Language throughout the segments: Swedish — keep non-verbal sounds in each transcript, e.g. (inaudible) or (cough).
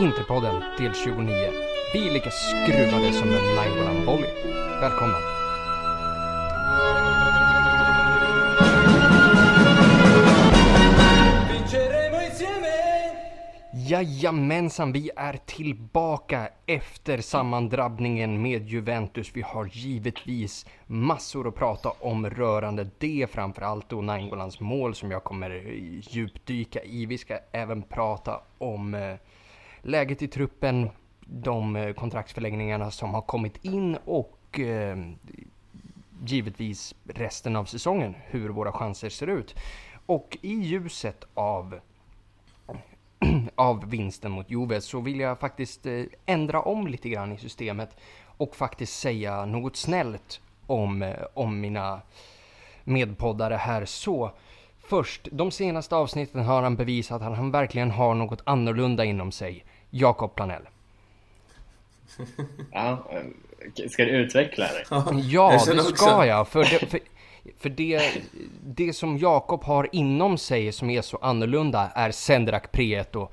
Interpodden del 29. Vi är lika skruvade som en Nainggolan volley. Välkomna! Jajamensan, vi är tillbaka efter sammandrabbningen med Juventus. Vi har givetvis massor att prata om rörande det, framförallt då Naingolans mål som jag kommer djupdyka i. Vi ska även prata om eh, läget i truppen, de eh, kontraktsförlängningarna som har kommit in och eh, givetvis resten av säsongen, hur våra chanser ser ut. Och i ljuset av (clears throat) av vinsten mot Juve så vill jag faktiskt eh, ändra om lite grann i systemet och faktiskt säga något snällt om, eh, om mina medpoddare här. Så först, de senaste avsnitten har han bevisat att han verkligen har något annorlunda inom sig. Jakob Planell. Ja, ska du utveckla det? Ja, det ska jag. För, det, för för det, det som Jakob har inom sig som är så annorlunda är Sendrak Prieto.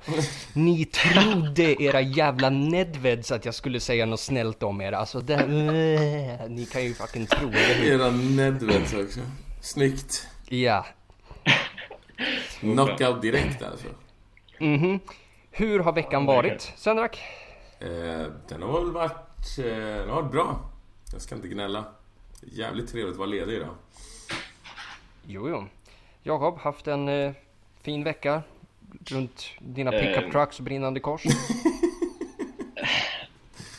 Ni trodde era jävla Nedveds att jag skulle säga något snällt om er. Alltså det, äh, ni kan ju fucking tro det. Era Nedveds också. Snyggt. Ja. Knockout direkt alltså. Mhm. Mm Hur har veckan varit, Sendrak? Eh, den har väl varit, eh, den har varit bra. Jag ska inte gnälla. Jävligt trevligt att vara ledig idag. Jo, jo. Jakob, haft en eh, fin vecka runt dina pickup eh. trucks och brinnande kors? (laughs)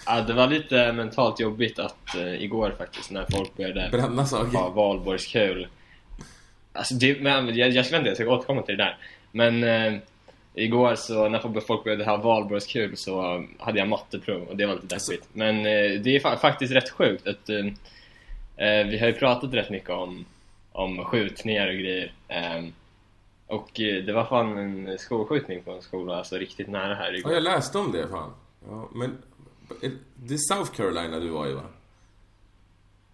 ja, det var lite mentalt jobbigt att eh, igår faktiskt när folk började bränna saker. ha valborgskul. Alltså, det, men, jag, jag skulle inte, jag ska återkomma till det där. Men eh, igår så när folk började ha valborgskul så hade jag matteprov och det var lite deppigt. Men eh, det är fa faktiskt rätt sjukt att eh, eh, vi har ju pratat rätt mycket om om skjutningar och grejer. Um, och det var fan en skolskjutning på en skola, alltså riktigt nära här igår. Ja, jag läste om det fan. Ja, men det är South Carolina du var i va?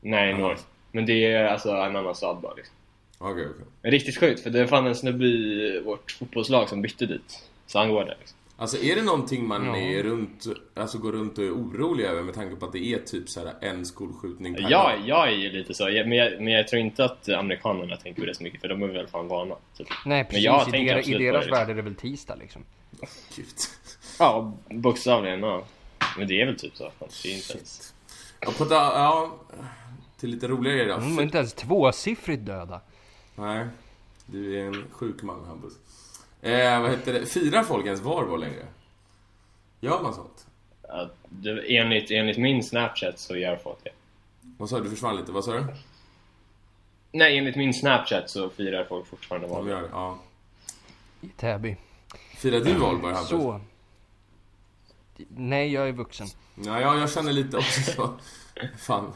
Nej. North. Men det är alltså en annan stad bara liksom. Okej, okay. Okay. Riktigt sjukt, för det är fan en snubbe i vårt fotbollslag som bytte dit. Så han går där liksom. Alltså är det någonting man ja. är runt, alltså går runt och är orolig över med tanke på att det är typ så här en skolskjutning per Ja, jag är ju lite så. Men jag, men jag tror inte att amerikanerna tänker på det så mycket för de är väl fan vana. Typ. Nej precis, men jag i, deras, i deras värld är det väl tisdag liksom. Gud. Ja, bokstavligen ja. Men det är väl typ så. Det är inte ens... Ja, på da, ja, till lite roligare grejer då. Mm, inte ens tvåsiffrigt döda. Nej, du är en sjuk man Hampus. Eh, vad heter det? Firar folk ens Valborg längre? Gör man sånt? Ja, det, enligt, enligt min Snapchat så gör folk det. Vad sa du? Du försvann lite. Vad sa du? Nej, enligt min Snapchat så firar folk fortfarande Valborg. De ja. I Täby. Firar du Valborg, Hampus? Så. Nej, jag är vuxen. Ja, jag känner lite också så. Fan.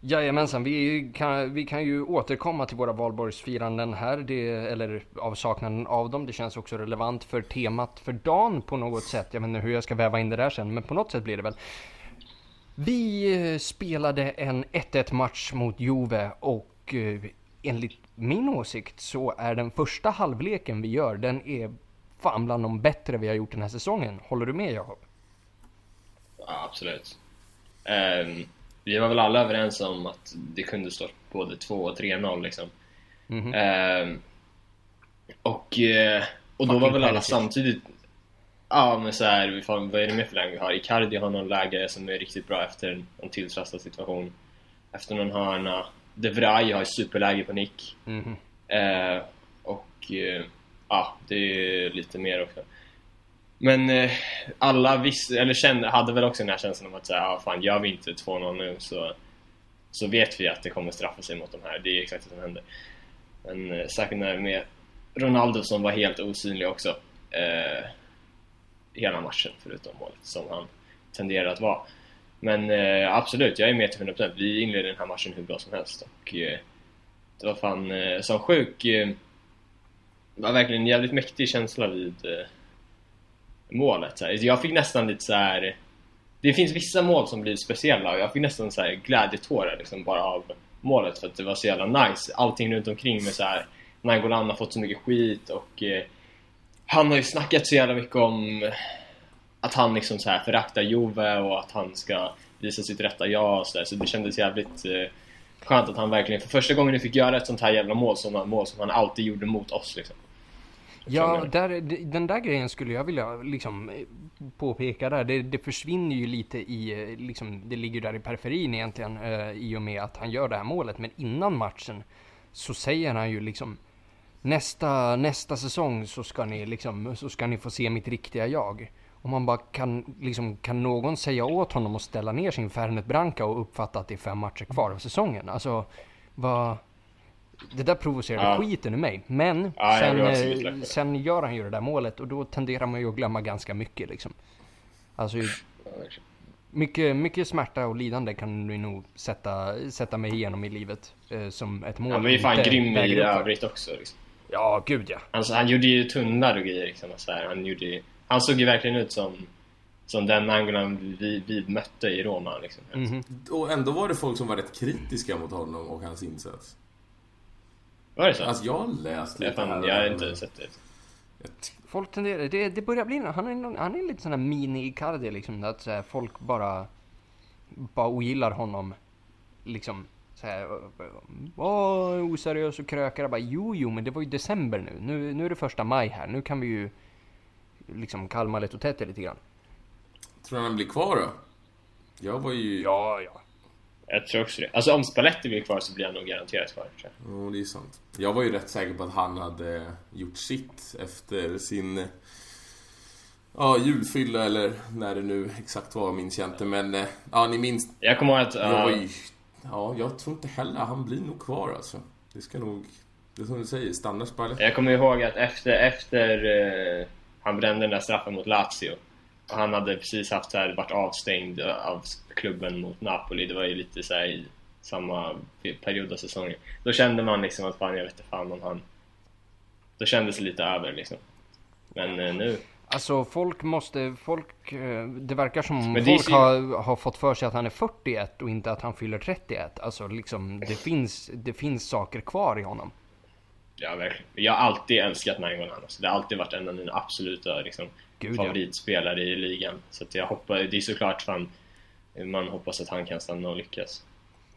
Jajamensan, vi kan, vi kan ju återkomma till våra valborgsfiranden här, det, eller avsaknaden av dem. Det känns också relevant för temat för dagen på något sätt. Jag vet inte hur jag ska väva in det där sen, men på något sätt blir det väl. Vi eh, spelade en 1-1 match mot Juve och eh, enligt min åsikt så är den första halvleken vi gör, den är fan bland de bättre vi har gjort den här säsongen. Håller du med Jakob? Ja, absolut. Um vi var väl alla överens om att det kunde stå både 2 och 3-0 liksom. Mm -hmm. eh, och, eh, och då var väl alla samtidigt Ja men så här, vad är det mer för läge vi har? Icardi har någon läge som är riktigt bra efter en, en tilltrasslad situation Efter någon hörna De Vrij har ett superläge på nick mm -hmm. eh, Och ja, det är lite mer också men eh, alla visste, eller kände, hade väl också den här känslan av att säga, ah, fan gör vi inte 2-0 nu så, så vet vi att det kommer straffa sig mot de här. Det är exakt det som händer. Men eh, särskilt när med Ronaldo som var helt osynlig också. Eh, hela matchen förutom målet som han tenderar att vara. Men eh, absolut, jag är med till 100%. Vi inledde den här matchen hur bra som helst och eh, det var fan eh, som sjuk eh, det var verkligen en jävligt mäktig känsla vid eh, målet. Så här. Jag fick nästan lite så här. Det finns vissa mål som blir speciella och jag fick nästan så här glädjetårar liksom bara av målet för att det var så jävla nice. Allting runt omkring med så här Nangolan har fått så mycket skit och eh, han har ju snackat så jävla mycket om att han liksom så här föraktar Jove och att han ska visa sitt rätta jag och så där. Så det kändes jävligt eh, skönt att han verkligen för första gången fick göra ett sånt här jävla mål, sådana mål som han alltid gjorde mot oss liksom. Ja, där, den där grejen skulle jag vilja liksom påpeka där. Det, det försvinner ju lite i, liksom, det ligger där i periferin egentligen eh, i och med att han gör det här målet. Men innan matchen så säger han ju liksom nästa, nästa säsong så ska ni liksom, så ska ni få se mitt riktiga jag. Om man bara kan, liksom, kan någon säga åt honom att ställa ner sin Fernet Branca och uppfatta att det är fem matcher kvar av säsongen? Alltså, vad... Det där provocerar ja. skiten ur mig. Men ja, sen, eh, sen gör han ju det där målet och då tenderar man ju att glömma ganska mycket liksom. Alltså, mycket, mycket smärta och lidande kan du nog sätta, sätta mig igenom i livet eh, som ett mål. Han var ju fan grym i övrigt också. Liksom. Ja, gud ja. Alltså, han gjorde ju tunnlar och grejer. Liksom, och så här. Han, gjorde, han såg ju verkligen ut som, som den Angolan vi, vi mötte i Roma. Liksom. Mm -hmm. Och ändå var det folk som var rätt kritiska mot honom och hans insats. Var det så? Alltså jag har läst lite. Jag, jag har inte sett det. Folk tenderar, det, det börjar bli, han är, han är lite sån här mini-Icardi liksom. Att så här, folk bara, bara ogillar honom. Liksom såhär, åh, oseriös och krökare. Bara, jo, jo, men det var ju december nu. nu. Nu är det första maj här. Nu kan vi ju liksom kalma lite och tätt lite grann. Tror du han blir kvar då? Jag var ju... Ja, ja. Jag tror också det. Alltså om Spalletti blir kvar så blir han nog garanterat kvar. Ja, oh, det är sant. Jag var ju rätt säker på att han hade gjort sitt efter sin ja, julfylla eller när det nu exakt var minns jag inte. Men eh, ja, ni minns. Jag kommer ihåg att... Uh... Jag var ju Ja, jag tror inte heller han blir nog kvar alltså. Det ska nog... Det är som du säger, stanna Spalletti. Jag kommer ihåg att efter, efter eh, han brände den där straffen mot Lazio han hade precis haft så här, varit avstängd av klubben mot Napoli. Det var ju lite så i samma period av säsongen. Då kände man liksom att fan, jag vet inte fan om han... Då kändes det lite över liksom. Men eh, nu... Alltså folk måste, folk, eh, det verkar som Men folk har, har fått för sig att han är 41 och inte att han fyller 31. Alltså liksom, det finns, det finns saker kvar i honom. Ja, verkligen. Jag har alltid älskat Nangolan. Alltså, det har alltid varit en av mina absoluta liksom, Gud, favoritspelare ja. i ligan. Så att jag hoppas, det är såklart fan, man hoppas att han kan stanna och lyckas.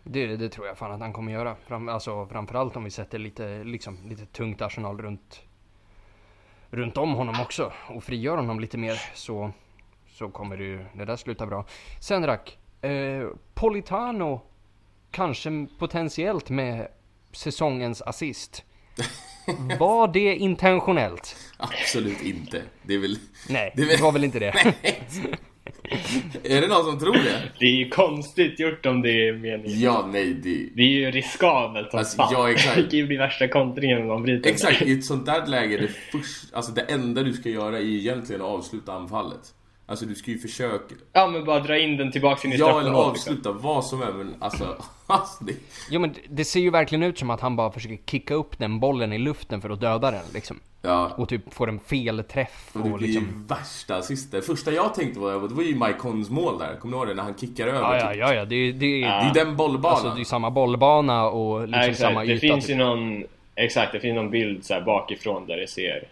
Det, det tror jag fan att han kommer göra. Fram, alltså, framförallt om vi sätter lite, liksom, lite tungt Arsenal runt runt om honom också och frigör honom lite mer så, så kommer det ju det där sluta bra. Senrak, eh, Politano kanske potentiellt med säsongens assist. (laughs) (laughs) Var det intentionellt? Absolut inte. Det är väl... Nej, det, är väl... det var väl inte det. (laughs) är det någon som tror det? Det är ju konstigt gjort om det är meningen. Ja, nej det... Det är ju riskabelt som alltså, fan. Ja, exakt. (laughs) Det kan ju bli värsta kontringen om de bryter Exakt, i ett sånt där läge, det, först, alltså det enda du ska göra är egentligen att avsluta anfallet. Alltså du ska ju försöka... Ja men bara dra in den tillbaks in i Ja eller avsluta liksom. vad som är men alltså... (laughs) alltså det... Jo men det ser ju verkligen ut som att han bara försöker kicka upp den bollen i luften för att döda den liksom. Ja. Och typ får en fel träff och, och det blir liksom... värsta assisten. Första jag tänkte på det var ju Maikons mål där. Kommer du ihåg det? När han kickar över Ja ja typ. ja, ja. Det, det, ja. det är den bollbanan. Alltså det är samma bollbana och liksom ja, samma yta. Det finns typ. ju någon... Exakt, det finns någon bild så bakifrån där det ser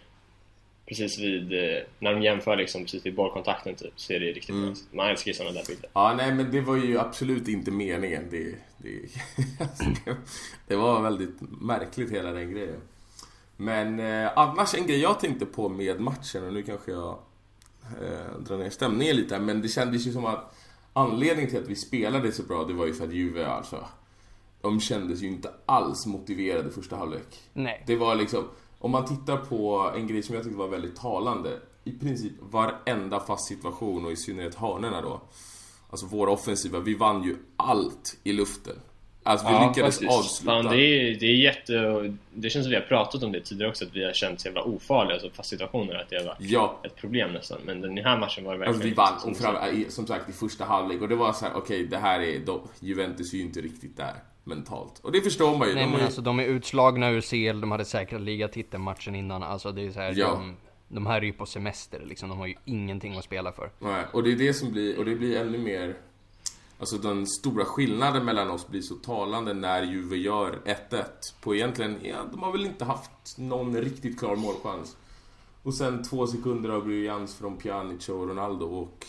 precis vid, eh, när de jämför liksom precis vid bollkontakten typ, så är det riktigt mm. bra. Man älskar ju sådana där bilder. Ja, nej men det var ju absolut inte meningen. Det, det, (laughs) det var väldigt märkligt hela den grejen. Men eh, annars en grej jag tänkte på med matchen, och nu kanske jag eh, drar ner stämningen lite men det kändes ju som att anledningen till att vi spelade så bra, det var ju för att Juve alltså, de kändes ju inte alls motiverade första halvlek. Nej. Det var liksom, om man tittar på en grej som jag tyckte var väldigt talande. I princip varenda fast situation och i synnerhet hörnorna då. Alltså våra offensiva, vi vann ju allt i luften. Alltså vi ja, lyckades faktiskt. avsluta. Fan, det, är, det är jätte... Det känns som vi har pratat om det tidigare också, att vi har känt så jävla ofarliga alltså fast situationer, att det varit ja. ett problem nästan. Men den här matchen var det verkligen... Alltså vi vann, och fram, som sagt i första halvlek, och det var så här: okej okay, det här är... Då, Juventus är ju inte riktigt där mentalt. Och det förstår man ju. Nej de men är... alltså de är utslagna ur CL, de hade säkrat ligatiteln matchen innan. Alltså det är så här, ja. de, de här är ju på semester liksom, de har ju ingenting att spela för. Nej, och det är det som blir, och det blir ännu mer... Alltså den stora skillnaden mellan oss blir så talande när Juve gör 1-1. På egentligen, ja, de har väl inte haft någon riktigt klar målchans. Och sen två sekunder av briljans från Pjanic och Ronaldo och...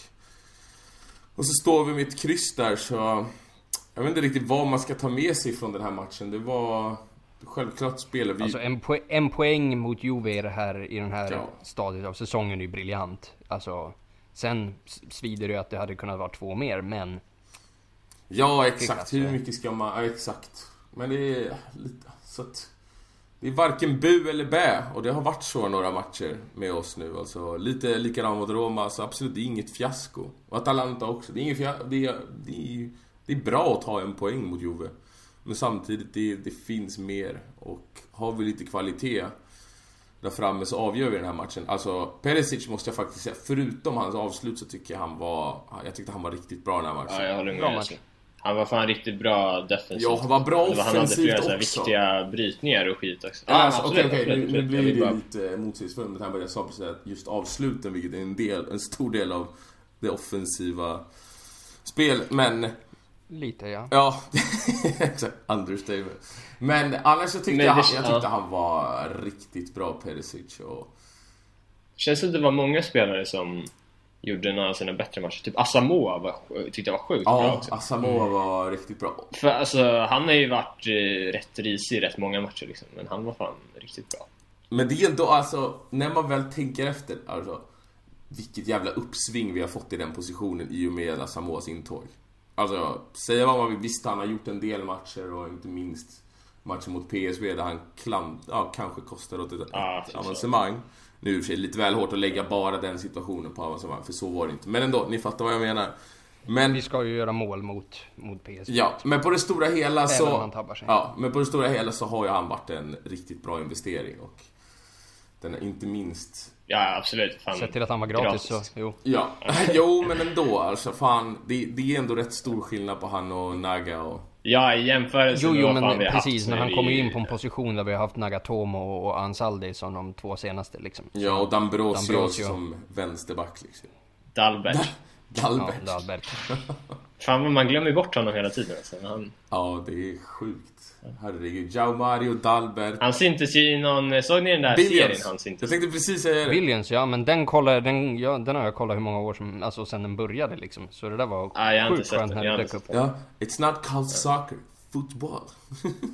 Och så står vi med ett kryss där så... Jag vet inte riktigt vad man ska ta med sig från den här matchen. Det var... Självklart spelar vi... Alltså en, po en poäng mot Juve här, i den här ja. stadiet av säsongen är ju briljant. Alltså... Sen svider det ju att det hade kunnat vara två mer, men... Ja, exakt. Hur mycket ska man... Ja, exakt. Men det är lite... Så att... Det är varken bu eller bä och det har varit så några matcher med oss nu. Alltså, lite likadant mot Roma, så absolut, det är inget fiasko. Och Atalanta också. Det är, inget fiasko, det är, det är, det är bra att ta en poäng mot Juve. Men samtidigt, det, det finns mer. Och har vi lite kvalitet där framme så avgör vi den här matchen. Alltså, Perisic måste jag faktiskt säga, förutom hans avslut så tycker jag han var... Jag tyckte han var riktigt bra den här matchen. Ja, jag håller med. Han var fan riktigt bra defensivt. Ja, han var bra offensivt Han hade flera också. viktiga brytningar och skit också. Ja, alltså, okej, okej. Okay, nu, nu blir det bara... lite motsägelsefullt med tanke på jag sa precis att just avsluten, vilket är en, del, en stor del av det offensiva spel, men... Lite ja. Ja. (laughs) Understatement. Men annars så tyckte men, jag, han, jag tyckte han var riktigt bra, Perisic och... Känns det att det var många spelare som gjorde några av sina bättre matcher. Typ Asamoah var, tyckte jag var sjukt ja, bra också. Ja, Asamoah var riktigt bra. För alltså, han har ju varit eh, rätt risig i rätt många matcher liksom. Men han var fan riktigt bra. Men det är ändå alltså, när man väl tänker efter, alltså. Vilket jävla uppsving vi har fått i den positionen i och med Asamoahs intåg. Alltså, säga vad man vill, visst han har gjort en del matcher och inte minst matchen mot PSV där han klam, ja, kanske kostade åt ett, ah, ett avancemang. Så. Nu är det lite väl hårt att lägga bara den situationen på avancemang, för så var det inte. Men ändå, ni fattar vad jag menar. Men, vi ska ju göra mål mot, mot PSV. Ja, men på det stora hela så... Tabbar sig. Ja, men på det stora hela så har ju han varit en riktigt bra investering och... Den är inte minst... Ja, absolut. Fan. Sett till att han var gratis, gratis. så, jo. Ja, (laughs) jo men ändå alltså fan. Det, det är ändå rätt stor skillnad på han och Naga och... Ja, i jämförelse jo, jo, med vad vi har precis, men han kommer in på en position där vi har haft Nagatomo och Ansaldi som de två senaste liksom. Ja, och Dambrosio, Dambrosio. som vänsterback liksom. Dalbert. (laughs) Dalbert. Ja, Dalbert. (laughs) Fan, man glömmer bort honom hela tiden alltså. Han... Ja, det är sjukt. Herregud. Jao Mario Dalbert. Han syntes ju i någon... Såg ni den där Billions. serien han syntes Jag tänkte precis säga det. Billions, ja. Men den kollar, den, ja, den har jag kollat hur många år som... Alltså sen den började liksom. Så det där var ah, jag sjukt skönt när det dök upp. Ja. It's not called soccer. Football.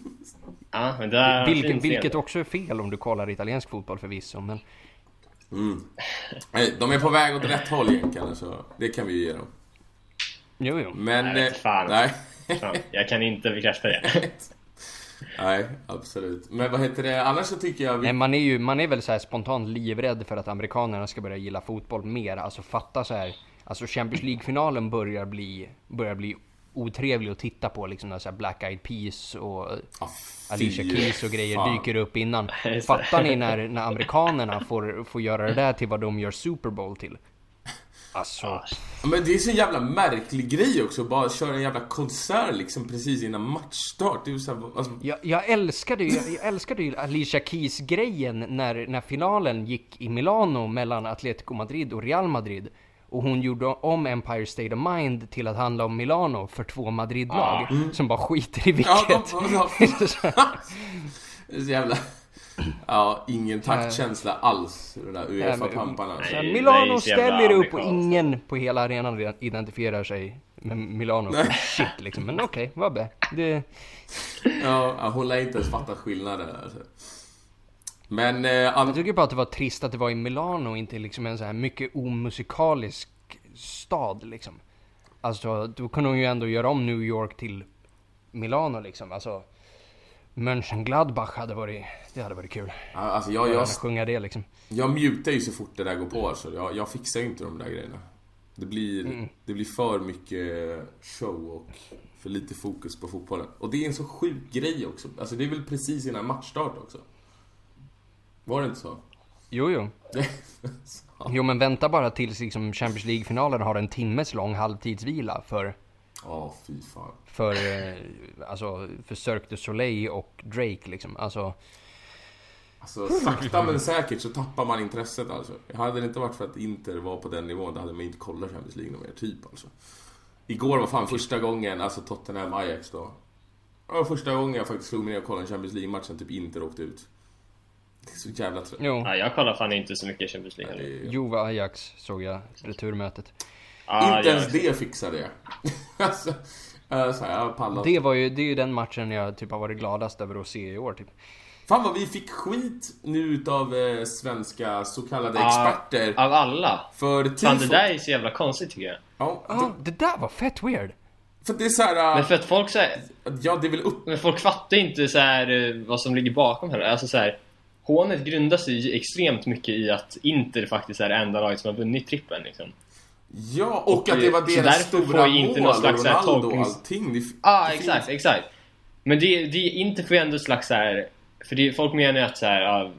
(laughs) ja, men det är Vilken, vilket också är fel om du kollar italiensk fotboll förvisso, men... Mm. De är på väg åt rätt håll egentligen, så det kan vi ju ge dem. Jo, jo. Men... Nej, fan. nej. Fan, jag kan inte bekräfta det. (laughs) Nej, absolut. Men vad heter det, annars så tycker jag... Vi... Nej, man är ju, man är väl så här spontant livrädd för att amerikanerna ska börja gilla fotboll mer. Alltså fatta så här. Alltså Champions League-finalen börjar bli, börjar bli otrevlig att titta på liksom när så Black Eyed Peas och oh, Alicia Keys och grejer fan. dyker upp innan. (laughs) Fattar ni när, när amerikanerna får, får göra det där till vad de gör Super Bowl till? Alltså... Men det är så jävla märklig grej också, bara köra en jävla konsert liksom precis innan matchstart. Det är så här, alltså... jag, jag älskade ju, jag, jag älskade ju Alicia Keys-grejen när, när finalen gick i Milano mellan Atletico Madrid och Real Madrid. Och hon gjorde om Empire State of Mind till att handla om Milano för två Madrid-lag. Mm. Som bara skiter i vilket. (laughs) Ja, de, de, de. så jävla... Ja, ingen taktkänsla alls, de där Uefa-pamparna. Alltså. Milano ställer upp och ingen på hela arenan identifierar sig med Milano. Shit liksom, men okej, okay, vabbe. Det... Ja, hon lär inte ens fatta skillnaden. Alltså. Men... Eh, Jag tycker bara att det var trist att det var i Milano och inte liksom en så här mycket omusikalisk stad liksom. Alltså, då kunde hon ju ändå göra om New York till Milano liksom. Alltså, Mönchengladbach hade varit, det hade varit kul. Alltså jag, jag, sjunga det liksom. Jag mutar ju så fort det där går på alltså. Jag, jag fixar ju inte de där grejerna. Det blir, mm. det blir för mycket show och för lite fokus på fotbollen. Och det är en så sjuk grej också. Alltså det är väl precis innan matchstart också? Var det inte så? Jo, jo. (laughs) jo, men vänta bara tills liksom Champions League-finalen har en timmes lång halvtidsvila för... Ja, oh, fy fan. För, eh, alltså, för Cirque du Soleil och Drake liksom. Alltså... Alltså sakta men säkert så tappar man intresset alltså. Hade det inte varit för att Inter var på den nivån, då hade man inte kollat Champions League mer, typ alltså. Igår var fan första gången, alltså Tottenham-Ajax då. Det var första gången jag faktiskt slog mig ner och kollade en Champions League-match sen typ Inter åkte ut. Det är så jävla trött. Jo, Ja, jag kollar fan inte så mycket Champions League. Heller. är- Juve Ajax såg jag returmötet. Ja, Inte jag- ens det fixar det. alltså, så här, jag. Det var ju, det är ju den matchen jag typ har varit gladast över att se i år typ. Fan vad vi fick skit nu utav eh, svenska så kallade Ja, experter. Av alla. För Fan, tifo. det där är så jävla konstigt tycker jag. Ja, Ja, det där var fett weird. för det är så här. Men äh, för att folk så här, Ja, det är väl upp... men folk fattar inte så här eh, vad som ligger bakom heller. Alltså så här, hånet grundar sig extremt mycket i att Inter faktiskt är det enda laget som har vunnit trippen liksom. Ja, och, Och, att det var så deras stora ju inte mål slags Ronaldo och allting. Det, ah, det exakt, finns- exakt. Men det, det inte får ju ändå slags så här, för det, folk menar ju att så här, ja,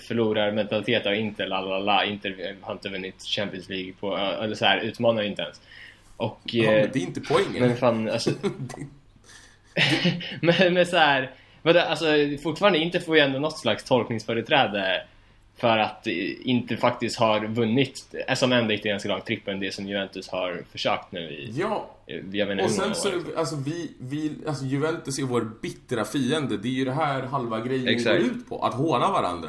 förlorar mentalitet av Inter, la la la, Inter har inte vunnit Champions League på, eller så här, utmanar inte ens. Och... Ja, eh, men det är inte poängen. Men fan, alltså... (laughs) (laughs) men, men så här, alltså fortfarande inte får ju ändå något slags tolkningsföreträde för att inte faktiskt har vunnit eh, som enda italienska lag trippen det som Juventus har försökt nu i, Ja, jag inte och sen så, år. alltså vi, vi, alltså Juventus är vår bittra fiende. Det är ju det här halva grejen Exakt. går ut på. Att håna varandra.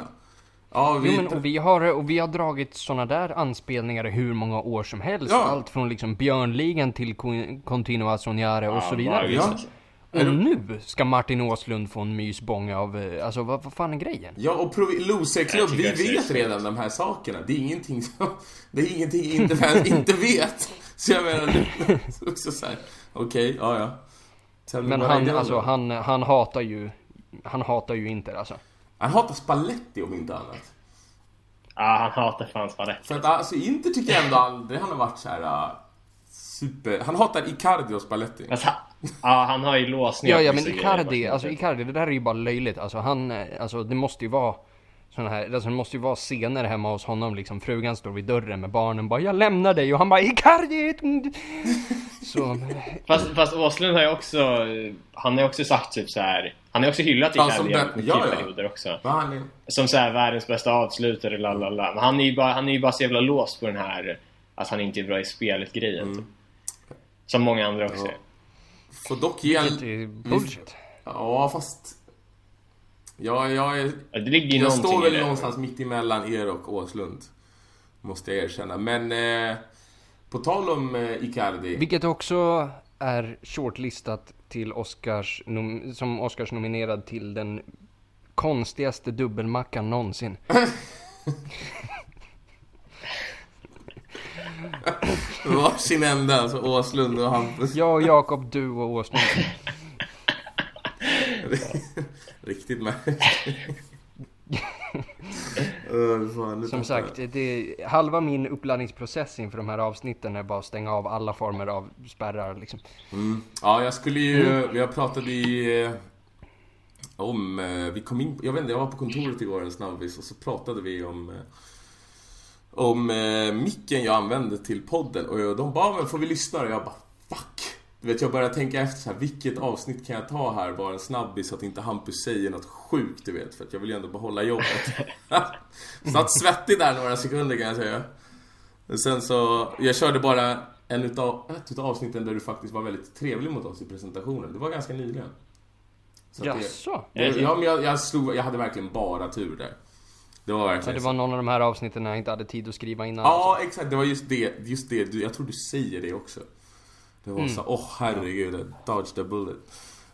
Ja, vi... Jo, men, och, vi har, och vi har dragit såna där anspelningar i hur många år som helst. Ja. Allt från liksom Björnligan till Con- Continua Sognare och så vidare. Ja. Alltså. Och nu ska Martin Åslund få en mysbång av, eh, alltså vad, vad fan är grejen? Ja, och loserklubb, vi vet redan de här sakerna. Det är ingenting som... (laughs) Det är ingenting inte fans inte vet. Så jag menar, det också (laughs) så här. Okej, ja ja. Tell me Men han, alltså han, han hatar ju, han hatar ju inte alltså. Han hatar Spalletti om inte annat. Ja, han hatar fan Spalletti. För att alltså Inter tycker jag ändå aldrig han har varit så här uh, super... Han hatar Icardi och Spalletti. Han, (laughs) ja, han har ju låsningar Ja, ja men Icardi, alltså Icardi, det där är ju bara löjligt. Alltså han, eh, alltså det måste ju vara såna här, alltså det måste ju vara scener hemma hos honom liksom. Frugan står vid dörren med barnen bara 'Jag lämnar dig' och han bara 'Icardi!' (laughs) Så, Fast, fast Åslund har ju också, han har ju också sagt typ så här. Han har ju också hyllat Ja, Icardi den- i ja, ja. perioder också. Men han är... Som så här världens bästa avslutare, la la la. Men han är ju bara, han är ju bara så jävla låst på den här att han inte är bra i spelet grejen. Typ. Som många andra också Ja. Får dock ge det är en... bullshit. Ja, fast... Ja, jag är... Ja, Det ligger Jag står väl någonstans mitt emellan er och Åslund. Måste jag erkänna. Men... Eh, på tal om eh, Icardi. Vilket också är shortlistat till Oscars, nom- som Oscars nominerad till den konstigaste dubbelmackan någonsin. (laughs) Varsin ända, alltså Åslund och Hampus. Jag, Jakob, du och Åslund. (laughs) Riktigt märkligt. (laughs) Som sagt, det, halva min uppladdningsprocess inför de här avsnitten är bara att stänga av alla former av spärrar liksom. Mm. Ja, jag skulle ju... Vi har pratat i... eh, Om... eh, Vi kom in... Jag vet inte, jag var på kontoret igår en snabbis och så pratade vi om... Om eh, micken jag använde till podden och jag- de bara, men får vi lyssna? Och jag bara, fuck! Du vet, jag började tänka efter så här, vilket avsnitt kan jag ta här? Bara en snabbis så att inte Hampus säger något sjukt, du vet. För att jag vill ju ändå behålla jobbet. (laughs) Satt svettig där några sekunder kan jag säga. Sen så, jag körde bara en utav, ett utav avsnitten där du faktiskt var väldigt trevlig mot oss i presentationen. Det var ganska nyligen. Så Jaså? Det ja, men jag, jag, slog, jag hade verkligen bara tur där. Det var Så verkligen det så. var någon av de här avsnitten när jag inte hade tid att skriva innan? Ja, alltså. exakt. Det var just det. Just det. Jag tror du säger det också. Det var så, åh herregud, jag dodged the bullet.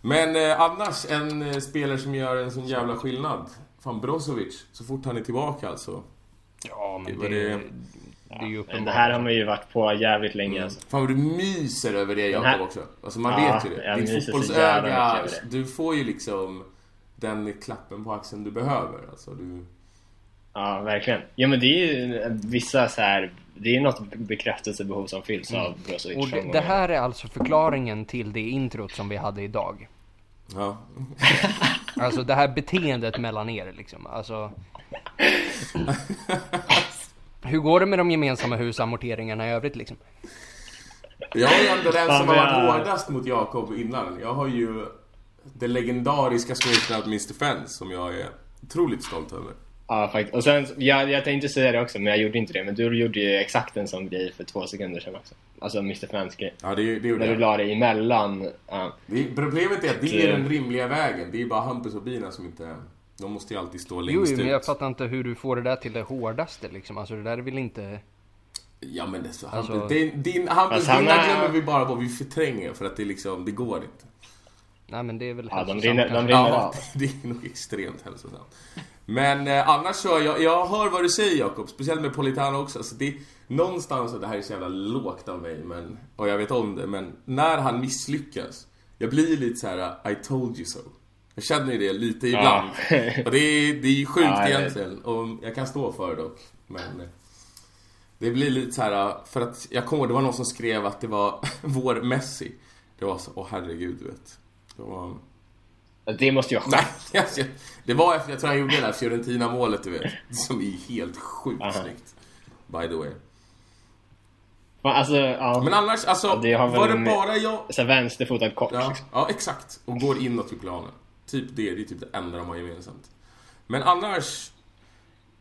Men eh, annars, en eh, spelare som gör en sån jävla skillnad. Fan, Brozovic. Så fort han är tillbaka alltså. Ja, men Det det, det- det är ju uppenbart. det här har man ju varit på jävligt länge alltså. Fan vad du myser över det här- Jakob också. Alltså man Ja, vet ju det. Ditt fotbollsöga, över du får ju liksom den klappen på axeln du behöver. Alltså du... Ja, verkligen. Ja, men det är ju vissa så här. Det är något bekräftelsebehov som fylls av Brozovic. Och det, det här är alltså förklaringen till det introt som vi hade idag. Ja. (laughs) Alltså det här beteendet mellan er liksom. Alltså... (laughs) Hur går det med de gemensamma husamorteringarna i övrigt liksom? Jag är ändå den som har varit hårdast mot Jakob innan. Jag har ju det legendariska smeknamnet Mr. Fence som jag är otroligt stolt över. Ja, faktiskt. Och sen, jag, jag tänkte säga det också, men jag gjorde inte det. Men du gjorde ju exakt en sån grej för två sekunder sedan också. Alltså Mr. Fans grej. Ja, det, det gjorde När du jag. la det emellan. Ja. Det, problemet är att det är den rimliga vägen. Det är bara Hampus och Bina som inte De måste ju alltid stå längst jo, ut. men jag fattar inte hur du får det där till det hårdaste liksom. Alltså det där är väl inte... Ja men det är så, Alltså- Hampus, din, din, Hampus, han dina är- glömmer vi bara bort, vi förtränger för att det liksom, det går inte. Nej men det är väl Ja, de rinner, de rinner Ja, det är nog extremt hälsosamt. Men eh, annars så, jag, jag hör vad du säger Jakob, speciellt med Politano också. Alltså, det, någonstans, och det här är så jävla lågt av mig, men, och jag vet om det, men när han misslyckas, jag blir lite så här: I told you so. Jag känner ju det lite ibland. Och det är, det är ju sjukt Ja, egentligen, och jag kan stå för det dock. Men eh, det blir lite så här, för att jag kommer det var någon som skrev att det var (laughs) vår Messi. Det var så, åh herregud du vet. Det var... Det måste ju vara Nej, alltså, det var efter, jag tror han gjorde det där Fiorentina-målet du vet. Som är helt sjukt Aha. snyggt. By the way. Fan, Alltså, ja. Men annars, alltså, Ja, var det bara jag... Så vänsterfotad kort. Ja, liksom. ja, exakt. Och går inåt i planen. Typ det, det är typ det enda de har gemensamt. Men annars...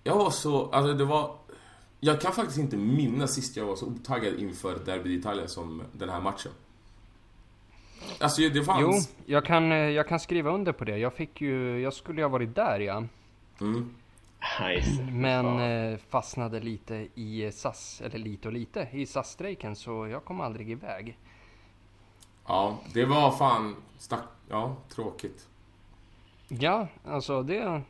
Jag var så, alltså det var... Jag kan faktiskt inte minnas sist jag var så otaggad inför Derby d'Italia som den här matchen. Alltså det Jo, fanns... jag kan, eh, jag kan skriva under på det. Jag fick ju, jag skulle ju ha varit där ja. Mm. Nice. Men eh, fastnade lite i SAS, eller lite och lite, i SAS-strejken så jag kom aldrig iväg. Ja, det var fan... Stack, ja, tråkigt. Ja, alltså det...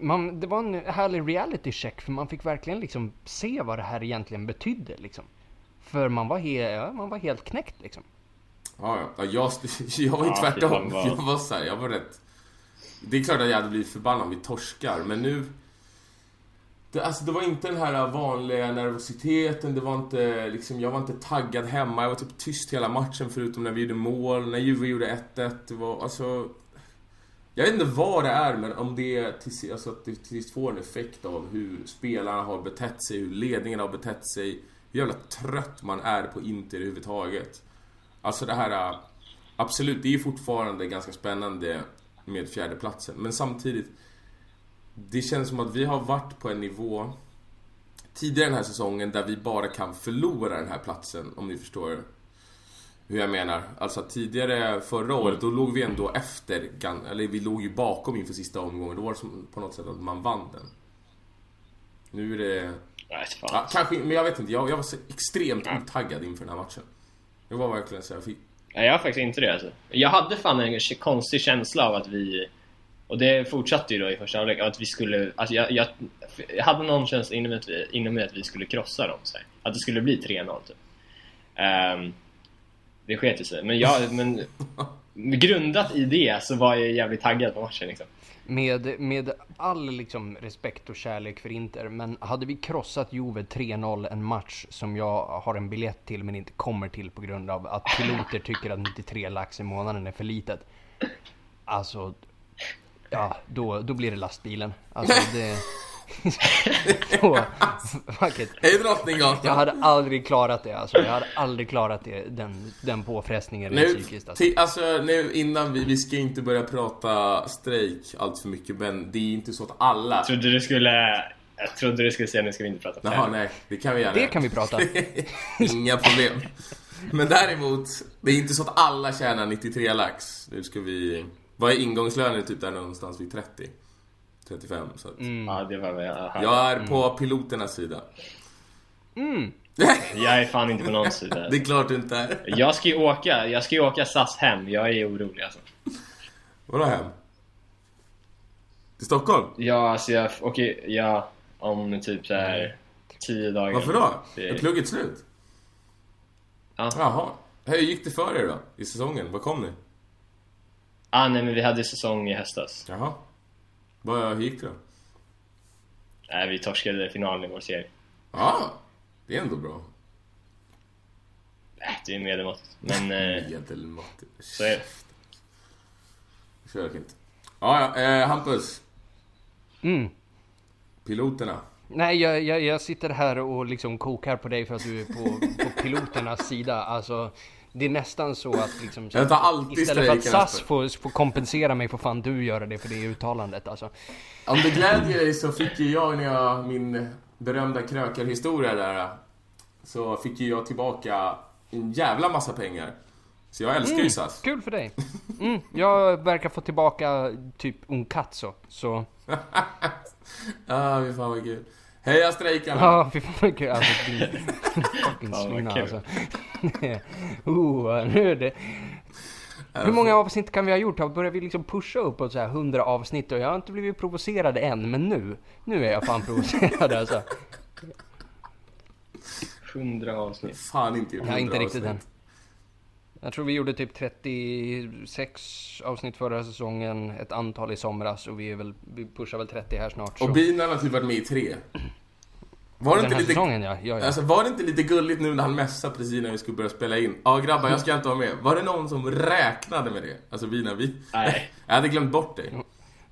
Man, det var en härlig reality check för man fick verkligen liksom se vad det här egentligen betydde liksom. För man var, he, ja, man var helt knäckt liksom. Ja, ja. ja jag, (laughs) jag var ju Ja, tvärtom. Jag var så här, jag var rätt... Det är klart att jag hade blivit förbannad om vi torskar, men nu... Det, alltså, det var inte den här vanliga nervositeten, det var inte liksom, jag var inte taggad hemma, jag var typ tyst hela matchen förutom när vi gjorde mål, när Juve gjorde 1-1, det var alltså... Jag vet inte vad det är, men om det, till, alltså, att det till sist får en effekt av hur spelarna har betett sig, hur ledningen har betett sig, hur jävla trött man är på Inter överhuvudtaget. Alltså det här... äh, Absolut, det är ju fortfarande ganska spännande med fjärdeplatsen. Men samtidigt... Det känns som att vi har varit på en nivå tidigare den här säsongen där vi bara kan förlora den här platsen, om ni förstår hur jag menar. Alltså tidigare, förra året, då låg vi ändå efter, eller vi låg ju bakom inför sista omgången. Då var det som på något sätt att man vann den. Nu är det... Nej. Ja, kanske, men jag vet inte. Jag, jag var så extremt otaggad inför den här matchen. Det var verkligen så fick... Nej, jag har faktiskt inte det alltså. Jag hade fan en konstig känsla av att vi... Och det fortsatte ju då i första halvlek, att vi skulle... Alltså jag, jag, jag hade någon känsla inom att vi, inom att vi skulle krossa dem. Så här. Att det skulle bli 3-0 typ. Ehm, det sket sig. Men, jag, men (laughs) grundat i det så var jag jävligt taggad på matchen liksom. Med, med all liksom respekt och kärlek för Inter, men hade vi krossat Juve 3-0 en match som jag har en biljett till men inte kommer till på grund av att piloter (laughs) tycker att 93 lax i månaden är för litet. Alltså, ja, då, då blir det lastbilen. Alltså det... (laughs) så, fuck. Hej Drottninggatan! Jag hade aldrig klarat det alltså. Jag hade aldrig klarat det, den, den påfrestningen Nu, psykiskt alltså. alltså nu innan vi, vi ska inte börja prata strejk allt för mycket men det är inte så att alla... Jag trodde du skulle... Jag trodde du skulle säga nu ska vi inte prata Jaha, fem. nej, det kan vi gärna Det kan vi prata. (laughs) Inga problem. Men däremot, det är inte så att alla tjänar 93 lax. Nu ska vi... Vad är ingångslönen typ där någonstans vid 30? 35, så att... Ja, det var vad jag är på piloternas sida. (laughs) Jag är fan inte på någon sida. Det är klart du inte är. Jag ska ju åka, jag ska ju åka SAS hem. Jag är orolig alltså. Vadå hem? Till Stockholm? Ja, alltså jag åker, ja, om typ så här 10 dagar. Varför då? Det- Är plugget slut? Ja. Jaha. Hur gick det för er då? I säsongen? Vad kom ni? Ah, nej men vi hade säsong i höstas. Jaha. Vad, gick det då? Nej, vi torskade finalen i vår serie. Ja, det är ändå bra. Äh, det är medelmåttigt. Men eh, (laughs) Medelmåttigt. så är det. Försök inte. Ja, ja. Eh, Hampus. Mm. Piloterna. Nej, jag, jag, jag sitter här och liksom kokar på dig för att du är på, på piloternas sida. Alltså, det är nästan så att liksom... Så Jag tar alltid istället för att SAS får, får kompensera mig får fan du göra det för det uttalandet alltså. Om det glädjer dig så fick ju jag när jag, min berömda krökarhistoria där, så fick ju jag tillbaka en jävla massa pengar. Så jag älskar ju SAS. Kul för dig. Mm, jag verkar få tillbaka typ un cazzo, så... (laughs) ah, fy fan vad kul. Heja strejkarna! Ja, fy fan vad kul. Alltså, din (laughs) fucking kul. alltså. (laughs) oh, nu är det... Hur många avsnitt kan vi ha gjort? Börjar vi liksom pusha uppåt så här 100 avsnitt och jag har inte blivit provocerad än, men nu, nu är jag fan provocerad alltså. 100 avsnitt. Fan inte gjort Jag har inte 100 riktigt än. Jag tror vi gjorde typ 36 avsnitt förra säsongen, ett antal i somras och vi, är väl, vi pushar väl 30 här snart. Så. Och bilen har typ varit med i tre. Var det, inte lite, säsongen ja. ja, ja. alltså, var det inte lite gulligt nu när han messade precis när vi skulle börja spela in? Ja grabbar, jag ska inte vara med. Var det någon som räknade med det? Alltså vi när vi... Nej. (laughs) Jag hade glömt bort dig.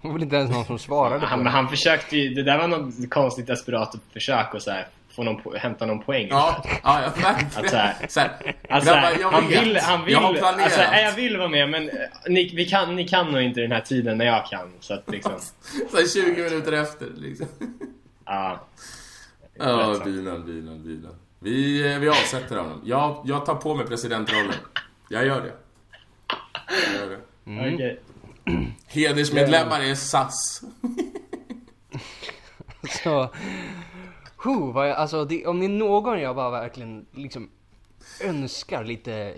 Det var väl inte ens någon som svarade på Han, det. han försökte ju, det där var något konstigt desperat försök att så här, få någon, po- hämta någon poäng. Ja, ja jag märkte Att så här- det. Så här, Alltså, grabbar, jag han vill, han vill, jag har planerat. alltså, jag vill vara med men eh, ni, vi kan, ni kan nog inte den här tiden när jag kan. Så att liksom, (laughs) Så här 20 minuter efter liksom. ja. Ja, bilen, bilen, bilen. Vi, eh, vi avsätter honom. Jag, jag tar på mig presidentrollen. Jag gör det. Jag gör det. Okej. Hedersmedlemmar är SAS. (laughs) Så... Huh, vad jag, alltså, det, om det är någon jag bara verkligen liksom önskar lite,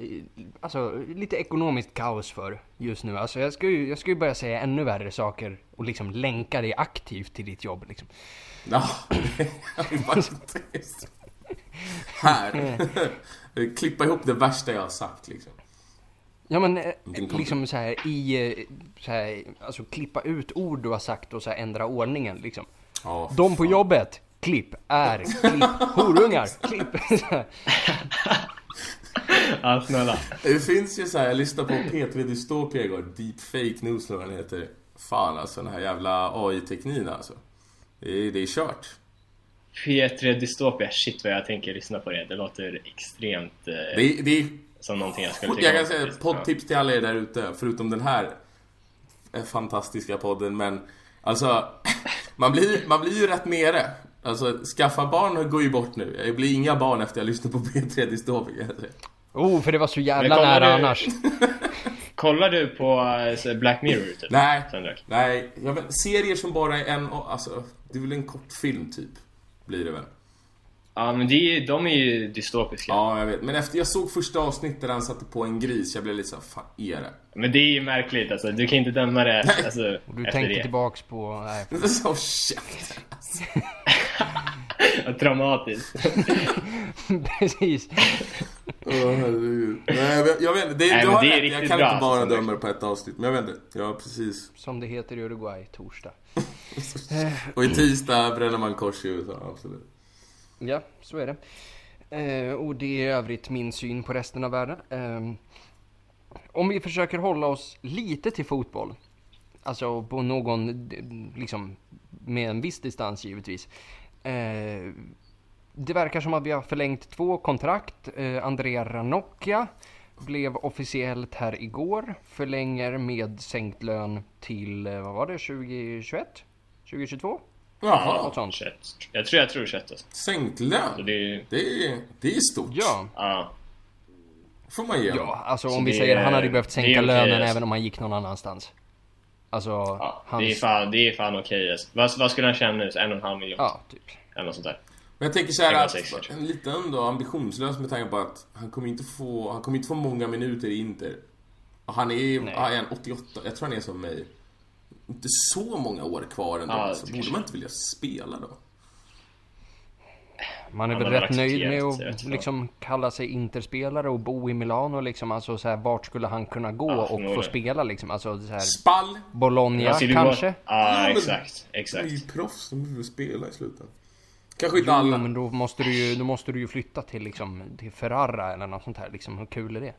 alltså, lite ekonomiskt kaos för just nu. Alltså, jag ska ju, jag ska ju börja säga ännu värre saker och liksom länka dig aktivt till ditt jobb. Liksom. Ja, (laughs) fantastiskt. Här. (laughs) Klippa ihop det värsta jag har sagt liksom. Ja men eh, liksom så här i, eh, så här, alltså klippa ut ord du har sagt och så här ändra ordningen liksom. Ja, De på jobbet, klipp, är, klipp, horungar, klipp. Ja, snälla. Det finns ju så här, jag lyssnade på P3 Dystopia igår, Deep Fake News eller vad den heter. Fan alltså, den här jävla AI-tekniken alltså. Det är, det är kört. P3 Dystopia, shit vad jag tänker lyssna på det. Det låter extremt eh, Det det är som någonting jag skulle tycka Jag kan säga poddtips till alla er där ute, förutom den här fantastiska podden, men alltså (laughs) man blir, man blir ju rätt nere. Alltså, skaffa barn går ju bort nu. Det blir inga barn efter jag lyssnat på (laughs) P3 Dystopia. jag. Oh, för det var så jävla nära du- annars. Ja. (laughs) Kollar du på eh, Black Mirror typ? Nej, nej. Jag vet, serier som bara är en, alltså, det är väl en kortfilm typ. Blir det väl. Ja, men det är, de är ju dystopiska. Ja, jag vet. Men efter jag såg första avsnittet där han satte på en gris, jag blev lite så här, fan är det? Men det är ju märkligt alltså. Du kan inte döma det alltså, Du efter tänkte det. tillbaks på, nej. (laughs) Så käft. Ja, (laughs) Traumatiskt. (laughs) Precis. Åh, herregud. Nej, jag vet- jag vet inte. Det, Nej, du har det är rätt. Jag kan bra, inte bara alltså, döma det på ett avsnitt. Men jag vet inte. Ja, precis. Som det heter i Uruguay, torsdag. Och i tisdag bränner man kors i USA, absolut. Ja, så är det. Eh, och det är i övrigt min syn på resten av världen. Eh, om vi försöker hålla oss lite till fotboll, alltså på någon, liksom med en viss distans givetvis. Eh, det verkar som att vi har förlängt två kontrakt. Eh, Andrea Ranocchia blev officiellt här igår. Förlänger med sänkt lön till, eh, vad var det, 2021? 2022? Jaha. Något sånt. Kött. Jag tror jag tror kött alltså. Sänkt Så lön. det är. Det är, det är stort. Ja, Ja. får man ge. Ja, alltså Så om vi det säger han hade ju behövt sänka okej, lönen alltså. även om han gick någon annanstans. Alltså, ja hans... det, är fan, det är fan okej alltså. vad, vad skulle han tjäna nu? En och en halv miljon? Ja, typ. Eller något sånt där. Men jag tänker så här Det var att, en lite ändå ambitionslös med tanke på att han kommer inte få, han kommer inte få många minuter i Inter. Han är, Nej. ja, är han 88, jag tror han är som mig. Inte så många år kvar ändå, Ja, så borde man inte vilja spela då? Man är Ja, väl rätt nöjd med att liksom kalla sig Interspelare och bo i Milano liksom. Alltså så här, vart skulle han kunna gå Ja, och få spela liksom? Alltså så här, Spall! Bologna ju kanske? Ja, men- exakt. Han är Exakt. ju proffs, de behöver spela i slutändan. Kanske inte Jo, alla. men då måste du ju, då måste du ju flytta till liksom, till Ferrara eller något sånt här liksom. Hur kul är det?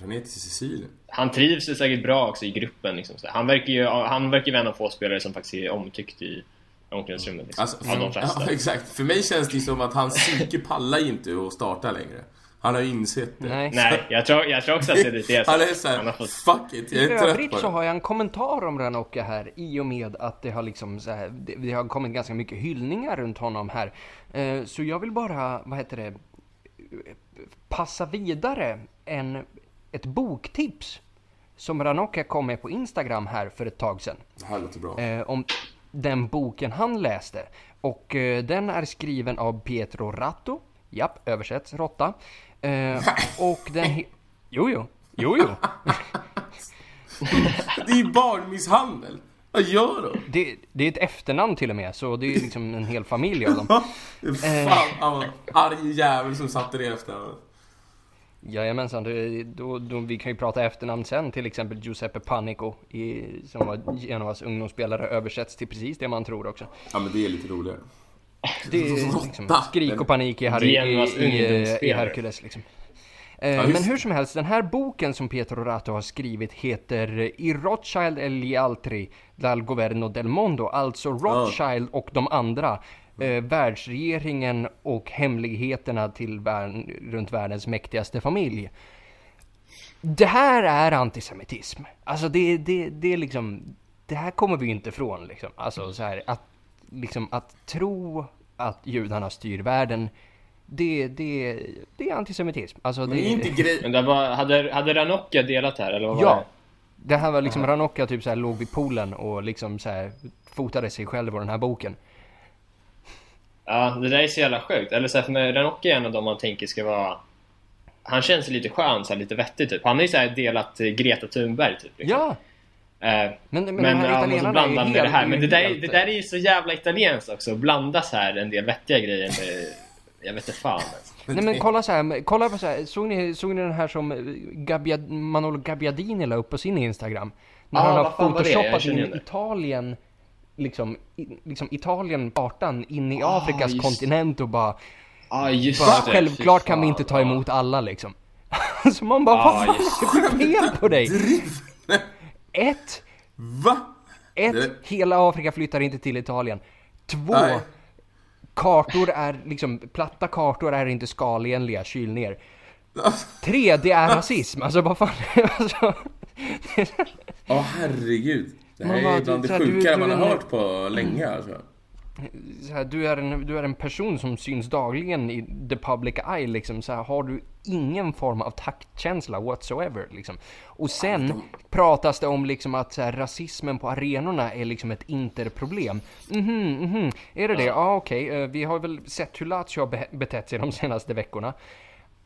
Han drar ner till Sicilien. Han trivs ju säkert bra också i gruppen liksom. Så Han verkar ju han verkar vara en av få spelare som faktiskt är omtyckt i omklädningsrummet. Liksom. Alltså, av de flesta. (laughs) ja, exakt. För mig känns det som att hans psyke pallar ju inte att starta längre. Han har ju insett det. Nej. Nej, jag tror, jag tror också att det är lite så. Han är såhär, Han har fått... fuck it, jag I är trött övrigt på så det. har jag en kommentar om Ranocchia här i och med att det har liksom så här, det, det har kommit ganska mycket hyllningar runt honom här. Eh, så jag vill bara, vad heter det, passa vidare en, ett boktips som Ranocchia kom med på Instagram här för ett tag sedan. Det här låter bra. Eh, om den boken han läste. Och eh, den är skriven av Pietro Ratto. Japp, översätts råtta. Eh, och den... he- Jo, jo. Jo, jo. Det är ju barnmisshandel! Vad gör de? Det, det är ett efternamn till och med, så det är liksom en hel familj av dem. (laughs) Fan, var arg jävel som satte det efter honom. Jajamensan, det, då, då, vi kan ju prata efternamn sen, till exempel Giuseppe Panico, i, som var Genovas ungdomsspelare, översätts till precis det man tror också. Ja men det är lite roligare. Det är (laughs) liksom skrik och panik i, Harry, i, i. Hercules liksom. Eh, just men hur som helst, den här boken som Pietro Rato har skrivit heter I Rothschild e gli altri dal governo del mondo, alltså Rothschild och de andra, eh, världsregeringen och hemligheterna till världen, runt världens mäktigaste familj. Det här är antisemitism. Alltså det, det, det är liksom, det här kommer vi inte ifrån liksom. Alltså så här, att, liksom att tro att judarna styr världen, det, det, det är antisemitism. Alltså Men det, är inte grej... Men det var, hade, hade Ranocchia delat här eller vad var Ja! det? Det här var liksom Ranocchia typ så här låg vid poolen och liksom så här fotade sig själv och den här boken. Ja, det där är så jävla sjukt. Eller så här, för mig, Ranocchia är en av dem man tänker ska vara... Han känns lite skön, så här, lite vettig typ. Han har ju så här delat eh, Greta Thunberg typ. liksom. Ja! Eh, Men, men, men de ja, och så italienarna blandar är han med det här. Men det där, är- det där är ju så jävla italienskt också. Att blanda så här en del vettiga grejer med... Jag vet inte fan alltså. Nej men kolla så här, kolla på så här, såg ni, såg ni den här som eh, Gabbia, Manolo Gabbiadini la upp på sin Instagram? När Ja, han har känner in. Italien, liksom, i, liksom Italien, kartan, in i Ah, Afrikas just- kontinent och bara, Ja, just bara det. självklart kan vi inte ta emot alla liksom. (laughs) så man bara, Ja, vad fan är det fel på dig? (laughs) Ett, Va? ett, Det- hela Afrika flyttar inte till Italien. Två, Nej. kartor är liksom, platta kartor är inte skalenliga, kyl ner. (laughs) Tre, det är rasism. Alltså vad fan, alltså, Åh herregud. Det här Man är bland det sjukare du man är har en- hört på länge alltså. så här, du, är en, du är en person som syns dagligen i the public eye liksom. Så här, har du ingen form av taktkänsla whatsoever liksom. Och sen pratas det om liksom att så här, rasismen på arenorna är liksom ett interproblem. Mhm, mhm. Är det det? Ja, okej. Eh, vi har väl sett hur Lazio har be- betett sig de senaste veckorna.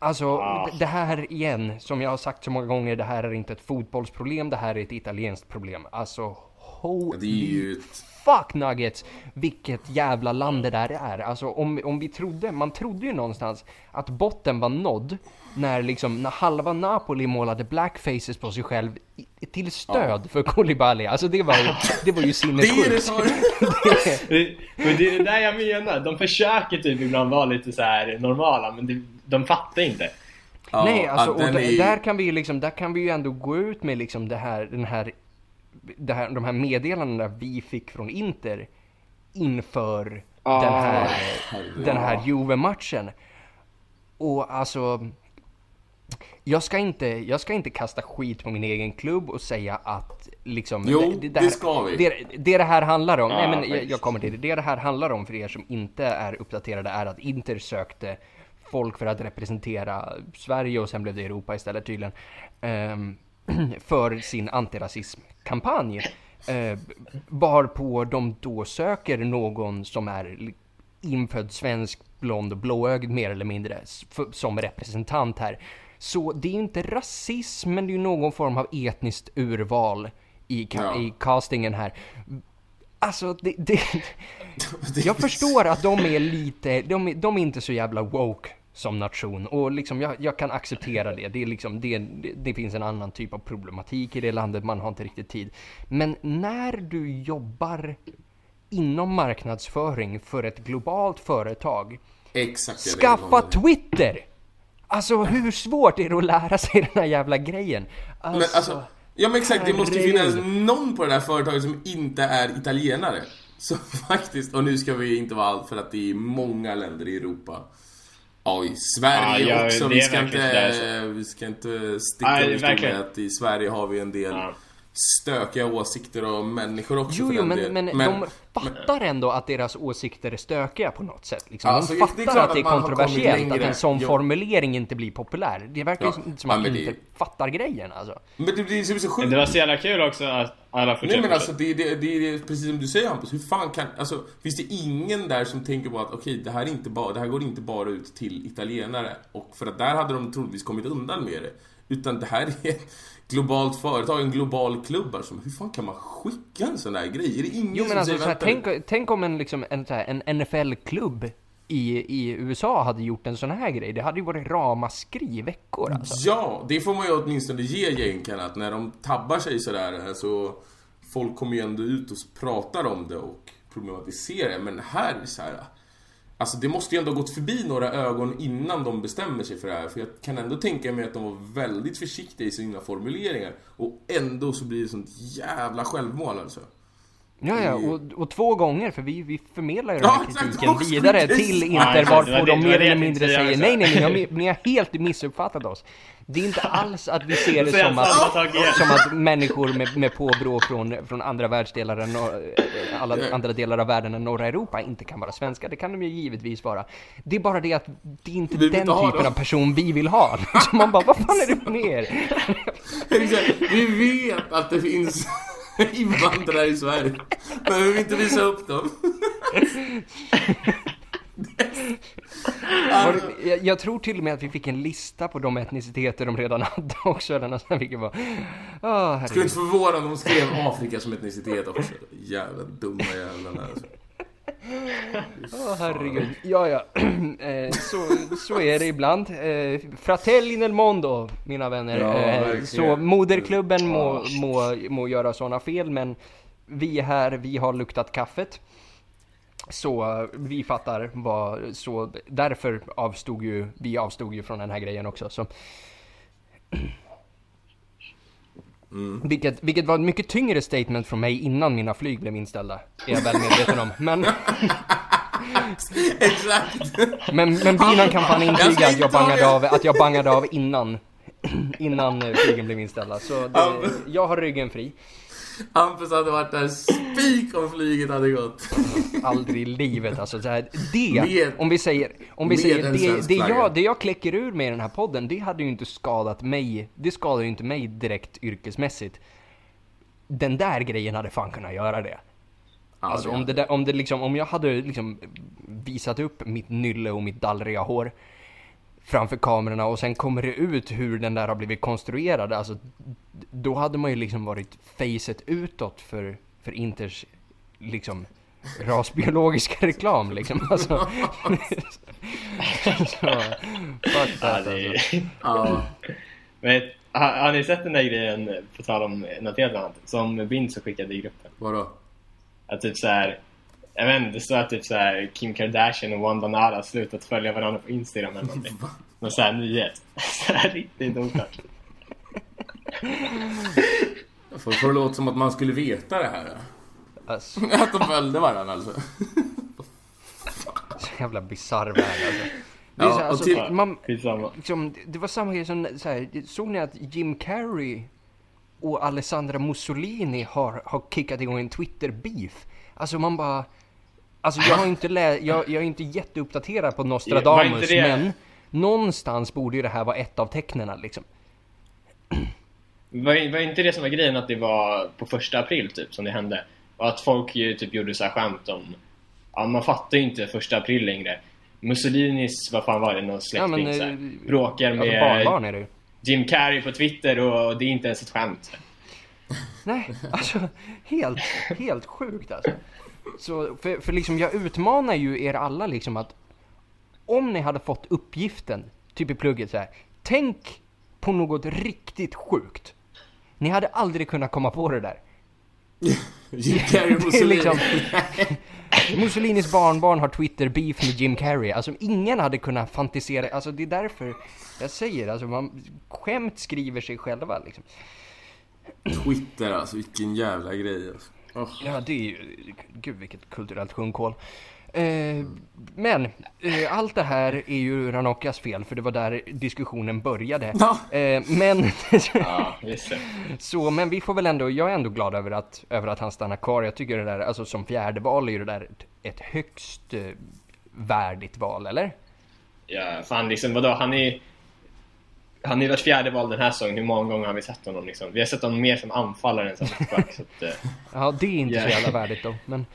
Alltså, d- det här igen, som jag har sagt så många gånger, det här är inte ett fotbollsproblem, det här är ett italienskt problem. Alltså, holy ett... fuck nuggets, vilket jävla land det där är. Alltså om, om vi trodde, man trodde ju någonstans att botten var nådd när liksom, när halva Napoli målade blackfaces på sig själv i, till stöd för Koulibaly. Alltså det var ju, det var ju (laughs) Det är det sinnessjukt. som... (laughs) Det- Men det är det där jag menar. De försöker typ ibland vara lite så här normala, men det, de fattar inte. Ja, Nej, alltså, och är där kan vi ju liksom, där kan vi ju ändå gå ut med liksom det här, den här, det här de här meddelandena vi fick från Inter inför Ah, den här, herregud. den här Juve-matchen. Och alltså, jag ska, inte, jag ska inte kasta skit på min egen klubb och säga att liksom... Jo, det här- ska vi. Det, det det här handlar om, Ja, nej men jag, jag kommer till det. Det det här handlar om för er som inte är uppdaterade är att Inter sökte folk för att representera Sverige och sen blev det Europa istället tydligen. ehm, (clears throat) för sin antirasismkampanj. Uh, varpå de då söker någon som är infödd svensk, blond och blåögd mer eller mindre som representant här. Så det är ju inte rasism, men det är ju någon form av etniskt urval i, Ja. i castingen här. Alltså, det, (laughs) det, jag förstår att de är lite, de, de är inte så jävla woke som nation och liksom jag, jag kan acceptera det. Det, är liksom, det, det, finns en annan typ av problematik i det landet, man har inte riktigt tid. Men när du jobbar inom marknadsföring för ett globalt företag, Exakt skaffa. Twitter! Alltså hur svårt är det att lära sig den här jävla grejen? Men alltså, ja men exakt, det måste ju finnas någon på det där företaget som inte är italienare. Så (laughs) faktiskt, och nu ska vi inte vara allt för att det är många länder i Europa. Ja, i Sverige Ja, också. Vi ska, inte, vi ska inte sticka under verkligen. att i Sverige har vi en del Ja. Stökiga åsikter och människor också Jo, jo, men, delen. men, de fattar ändå att deras åsikter är stökiga på något sätt. Liksom. Alltså, de det är fattar att det att man är kontroversiellt, att en sån Jo. formulering inte blir populär. Det verkar ju Ja. inte som att de men det- inte fattar grejen alltså. Men det blir så, så sjukt. Det var så jävla kul också att alla Nej fortsätter. men alltså det, det, det är precis som du säger Hampus, hur fan kan, alltså finns det ingen där som tänker på att okej det här är inte bara, det här går inte bara ut till italienare och för att där hade de troligtvis kommit undan med det. Utan det här är globalt företag, en global klubb alltså. Hur fan kan man skicka en sån här grej? Är det ingen Jo som men alltså, säger så här, tänk, tänk om en, liksom, en, så här, en NFL-klubb i, i USA hade gjort en sån här grej. Det hade ju varit ramaskri i veckor alltså. Ja, det får man ju åtminstone ge jänkarna att när de tabbar sig sådär så folk kommer ju ändå ut och pratar om det och problematiserar det. Men här är så här. Alltså det måste ju ändå ha gått förbi några ögon innan de bestämmer sig för det här. För jag kan ändå tänka mig att de var väldigt försiktiga i sina formuleringar. Och ändå så blir det sånt jävla självmål alltså. Ja, ja, och, och två gånger, för vi, vi förmedlar ju den Ja, här exakt, kritiken (laughs) vidare till Inter, varpå de mer eller mindre säger säga nej, nej, ni har, ni har helt missuppfattat oss. Det är inte alls att vi ser (laughs) det som att, som att människor med, med påbrå från, från andra världsdelar än nor- alla andra delar av världen än norra Europa inte kan vara svenska. Det kan de ju givetvis vara. Det är bara det att det är inte Vi den typen av person vi vill ha. (laughs) Så man bara, vad fan är det med er? Vi vet att det finns invandrare i Sverige. Men vi vill inte visa upp dem. (laughs) Var det- Jag, jag tror till och med att vi fick en lista på de etniciteter de redan hade också. Sen fick jag bara... Åh, Skulle inte förvåna om de skrev Afrika som etnicitet också. Jävla dumma jävlarna alltså. Åh, herregud. Ja, ja. (clears throat) Eh, så, så är det ibland. Eh, Fratelli nel mondo, mina vänner. Eh, så moderklubben må, må, må göra sådana fel, men vi här, vi har luktat kaffet. Så vi fattar vad, så därför avstod ju, vi avstod ju från den här grejen också. Så. Vilket, vilket var ett mycket tyngre statement från mig innan mina flyg blev inställda. Är jag väl medveten om. Men, Exakt! men, men bilen kan fan intyga att jag bangade av, att jag bangade av innan. Innan flygen blev inställda. Så det, Ja, jag har ryggen fri. Hampus hade varit där spik om flyget hade gått. Aldrig i livet alltså. Så här, det, Med- om vi säger, om vi säger det, det, jag, det jag kläcker ur med i den här podden, det hade ju inte skadat mig. Det skadar ju inte mig direkt yrkesmässigt. Den där grejen hade fan kunnat göra det. Alltså om det, där, om det liksom, om jag hade liksom visat upp mitt nylle och mitt dallriga hår framför kamerorna och sen kommer det ut hur den där har blivit konstruerad, alltså då hade man ju liksom varit facet utåt för, för Inters liksom rasbiologiska (laughs) reklam liksom. Alltså, (laughs) så, fuck that, alltså. Men, har, har ni sett den där grejen, på tal om något helt annat, som Binzo skickade i gruppen? Vadå? Att typ såhär, jag vet inte, det står att typ såhär Kim Kardashian och Wanda Nara har slutat följa varandra på Instagram eller någonting. Någon sån här nyhet. (laughs) Såhär riktigt oklart. Får får det låta som att man skulle veta det här. Alltså, (laughs) Att de följde varandra alltså. så jävla bisarr värld alltså. Det Ja, så, alltså, till- man, liksom, det var samma grej som, så här, såg ni att Jim Carrey och Alessandra Mussolini har, har kickat igång en Twitter-beef? Alltså man bara... Alltså jag har inte lä- jag, jag är inte jätteuppdaterad på Nostradamus, det- men någonstans borde ju det här vara ett av tecknen liksom. Var, var inte det som var grejen att det var på första april typ som det hände? Och att folk ju typ gjorde så här skämt om... Ja, man fattar ju inte första april längre. Mussolinis, vad fan var det, någon släkting men, så eh, bråkar Alltså med barnbarn är det ju. Jim Carrey på Twitter och det är inte ens ett skämt. Nej, alltså helt, helt sjukt alltså. Så, för, för liksom jag utmanar ju er alla liksom att om ni hade fått uppgiften, typ i plugget så här. Tänk på något riktigt sjukt. Ni hade aldrig kunnat komma på det där. (laughs) Jim Carrey och Mussolini. liksom, (laughs) Mussolinis barnbarn har Twitter-beef med Jim Carrey. Alltså ingen hade kunnat fantisera, alltså det är därför jag säger, alltså man, skämt skriver sig själva liksom. Twitter alltså, vilken jävla grej alltså. Åh. Ja, det är ju... Gud, vilket kulturellt sjungkål. Eh, men eh, allt det här är ju Ranocchias fel för det var där diskussionen började. Ja. Eh, men, (laughs) Ja, så, men vi får väl ändå, jag är ändå glad över att, över att han stannar kvar. Jag tycker det där, alltså som fjärde val är ju det där ett, ett högst eh, värdigt val, eller? Ja, fan liksom vadå, han är han har ju varit fjärde val den här säsongen, hur många gånger har vi sett honom liksom? Vi har sett honom mer som anfallare än som mittback, så att, eh, Ja, det är inte så Ja. jävla värdigt då, men...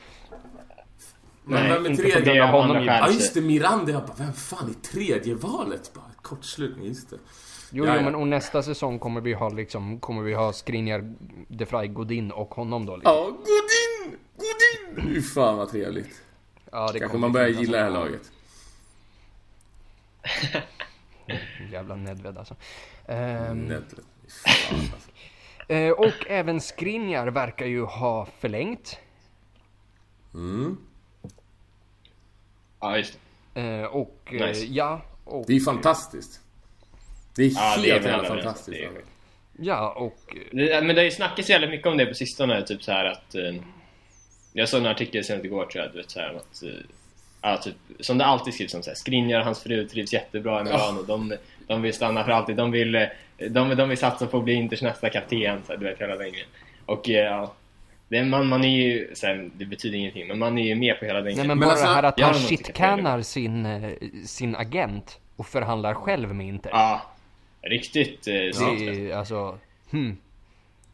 Men Nej, vem är inte på tredje? grund av Av honom ju. Ja just det, Miranda. Jag bara, vem fan är tredje valet? Bara, kortslutning, just det. Jo, Ja, jo men och nästa säsong kommer vi ha liksom, kommer vi ha Skriniar, De Vrij, Godin och honom då liksom. Ja, Godin! Godin! Fy fan vad trevligt. Ja, det Kanske kommer man börjar gilla det här alltså. laget. (laughs) Jävla Nedved alltså. Ehm, Nedlet. Fan, alltså. (laughs) eh, och även Skriniar verkar ju ha förlängt. Mm. ja, just det. Eh, och eh, Nice. ja, och, Det är fantastiskt. Det är Ja, helt det är jävla fantastiskt. Det är- alltså. ja, och Det, men det har ju snackats jävligt mycket om det på sistone, typ så här att... Eh, jag såg en artikel senast igår tror jag, du vet så här att... Ja, typ, som det alltid skrivs om så här, Skriniar och hans fru trivs jättebra i Milano, de, de vill stanna för alltid, de vill, de, de vill satsa på att bli Inters nästa kapten, så här, du vet hela den grejen. Och eh, ja, det, man, man är ju, så här, det betyder ingenting, men man är ju med på hela den nej grejen. men, Men bara alltså, det här att han shitcannar sin, eh, sin agent och förhandlar själv med Inter. Ja, riktigt eh, det är alltså, hmm.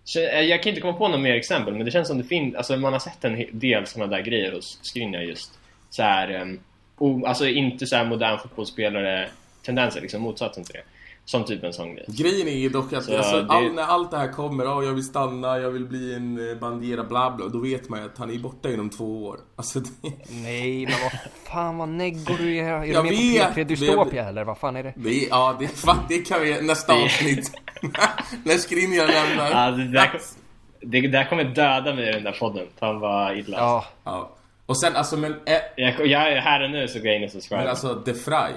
Så, eh, Jag kan inte komma på något mer exempel, men det känns som det finns, alltså man har sett en del sådana där grejer hos Skriniar just. Så här, um, o, alltså inte så här modern fotbollsspelare tendenser, liksom motsatsen till det. Som typ en sån grej. Grejen är ju dock att Så alltså, det- all, när allt det här kommer, ja jag vill stanna, jag vill bli en eh, bandiera, bla bla, då vet man ju att han är borta inom två år. Alltså det, Nej men vad fan vad neggor du är. Är Jag du med vet, på P3 det- Dystopia eller vad fan är det? det ja det, fan, det kan vi, nästa avsnitt. (laughs) när Skriniar lämnar. Ja, det, där, det där kommer döda mig i den där podden. Fan vad illa. Ja, Ja. Och sen alltså men, eh, Jag, jag är här och nu så går jag in och subscribe. men alltså De Vrij.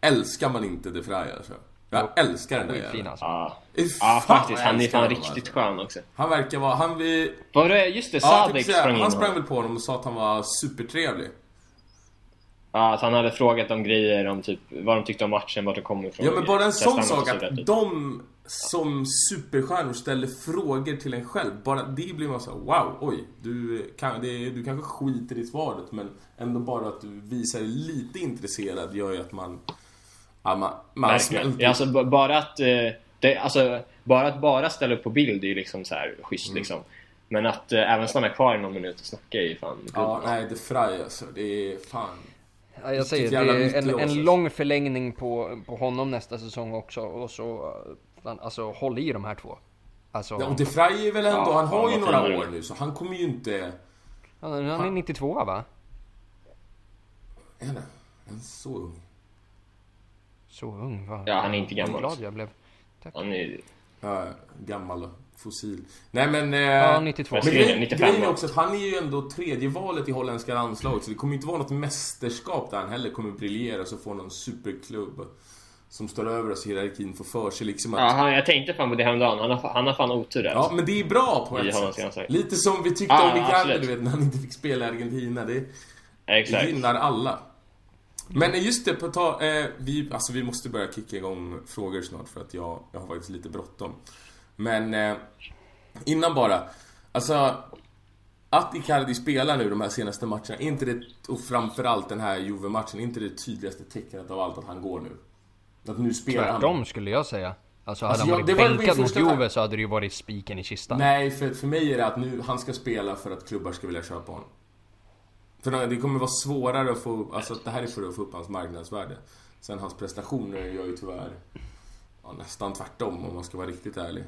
Älskar man inte De Vrij alltså? Jag älskar den där jäveln. alltså. ja. Ja, faktiskt. Han är fan honom, riktigt alltså. skön också. Han verkar vara, han vi... Var det, just det, Ja, Sadek typ såhär, sprang in han sprang väl på honom och sa att han var supertrevlig. Ja, att han hade frågat om grejer om typ vad de tyckte om matchen, vart de kom ifrån. Ja men bara en Så sån sak att ut. de som superstjärnor ställer frågor till en själv. Bara det blir man så här, wow, oj. Du, kan, det, du kanske skiter i svaret men ändå bara att du visar dig lite intresserad gör ju att man... Ja, man, man smälter. Alltså bara att... eh, Det, alltså, bara att bara ställa upp på bild är ju liksom så här schysst Mm. liksom. Men att eh, även stanna kvar i någon minut och snacka är ju fan Ja, good. nej, det fraj alltså. Det är fan... Ja, jag säger det är en, en lång förlängning på, på honom nästa säsong också och så eh, alltså håll i de här två. Alltså, Ja, och De Frey är väl ändå, Ja, han har ju några år han nu så han kommer ju inte... han, han är 92 va? Är han han så ung? Så ung va? Ja, han är inte gammal. glad jag blev. Han är, Ja, gammal och fossil. Nej men... Eh, Ja, 92. Men grejen, 95 grejen är också att han är ju ändå tredje valet i holländska landslaget så det kommer inte vara något mästerskap där han heller kommer briljera så får någon superklubb som står över oss i hierarkin få för sig liksom att... ja, han, jag tänkte fan på det häromdagen. Han har, han har fan otur där. Ja, men det är bra på ett sätt. Lite som vi tyckte Ja, om absolut. du vet, när han inte fick spela i Argentina. Det, det Exakt. gynnar alla. Men just det, på ta, eh, vi, alltså vi måste börja kicka igång frågor snart för att jag, jag har faktiskt lite bråttom. Men eh, innan bara, alltså att Icardi spelar nu de här senaste matcherna, inte det, och framförallt den här Juve-matchen, inte det tydligaste tecknet av allt att han går nu? Att nu spelar han. Tvärtom skulle jag säga. Alltså hade Alltså, han jag- varit det var min bänkad mot Juve så hade det ju varit spiken i kistan. Nej, för, för mig är det att nu, han ska spela för att klubbar ska vilja köpa honom. För det kommer vara svårare att få, alltså det här är för att få upp hans marknadsvärde. Sen hans prestationer gör ju tyvärr ja, nästan tvärtom om man ska vara riktigt ärlig.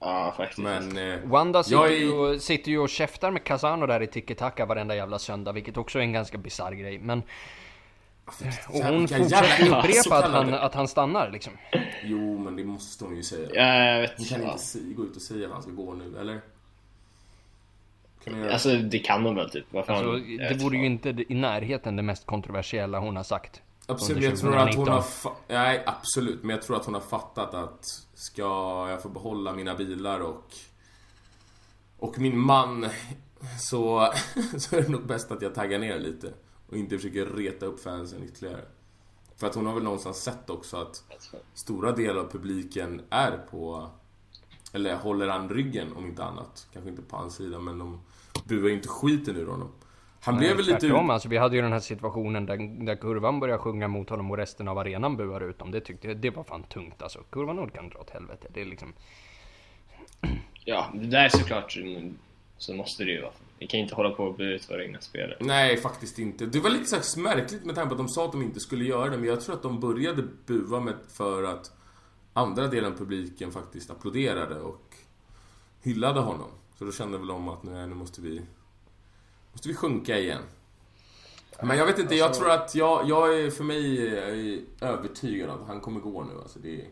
Ja, faktiskt. Men... Eh, Wanda sitter, Jag är- ju, och, sitter ju och käftar med Casano där i tiki-taka varenda jävla söndag, vilket också är en ganska bisarr grej. Men, och hon fortsätter upprepa att han, att han stannar liksom. Jo, men det måste hon ju säga. Ja, jag vet. Hon kan Ja. inte si- gå ut och säga att han ska gå nu, eller? Kan hon göra Alltså det kan de väl typ. Vad fan. Alltså, jag det vore ju inte i närheten det mest kontroversiella hon har sagt. Absolut, jag tror att hon 2019. har... Nej, absolut. Men jag tror att hon har fattat att ska jag få behålla mina bilar och... Och min man så, (laughs) så är det nog bäst att jag taggar ner lite. Och inte försöker reta upp fansen ytterligare. För att hon har väl någonstans sett också att stora delar av publiken är på... Eller håller han ryggen om inte annat. Kanske inte på hans sida men de buar inte skiten ur honom. Han Nej, blev väl lite... tvärtom, alltså, vi hade ju den här situationen där, där kurvan började sjunga mot honom och resten av arenan buar ut dem. Det tyckte jag, det var fan tungt alltså. Kurvan Nord kan dra åt helvete. Det är liksom... Ja, det där är såklart så måste det ju vara. Vi kan inte hålla på och bua ut våra egna spelare. Nej, faktiskt inte. Det var lite så märkligt med tanke på att de sa att de inte skulle göra det, men jag tror att de började bua med för att andra delen av publiken faktiskt applåderade och hyllade honom. Så då kände väl de att nej, nu måste vi, måste vi sjunka igen. Men jag vet inte, jag tror att jag, jag är för mig är övertygad att han kommer gå nu. Alltså det.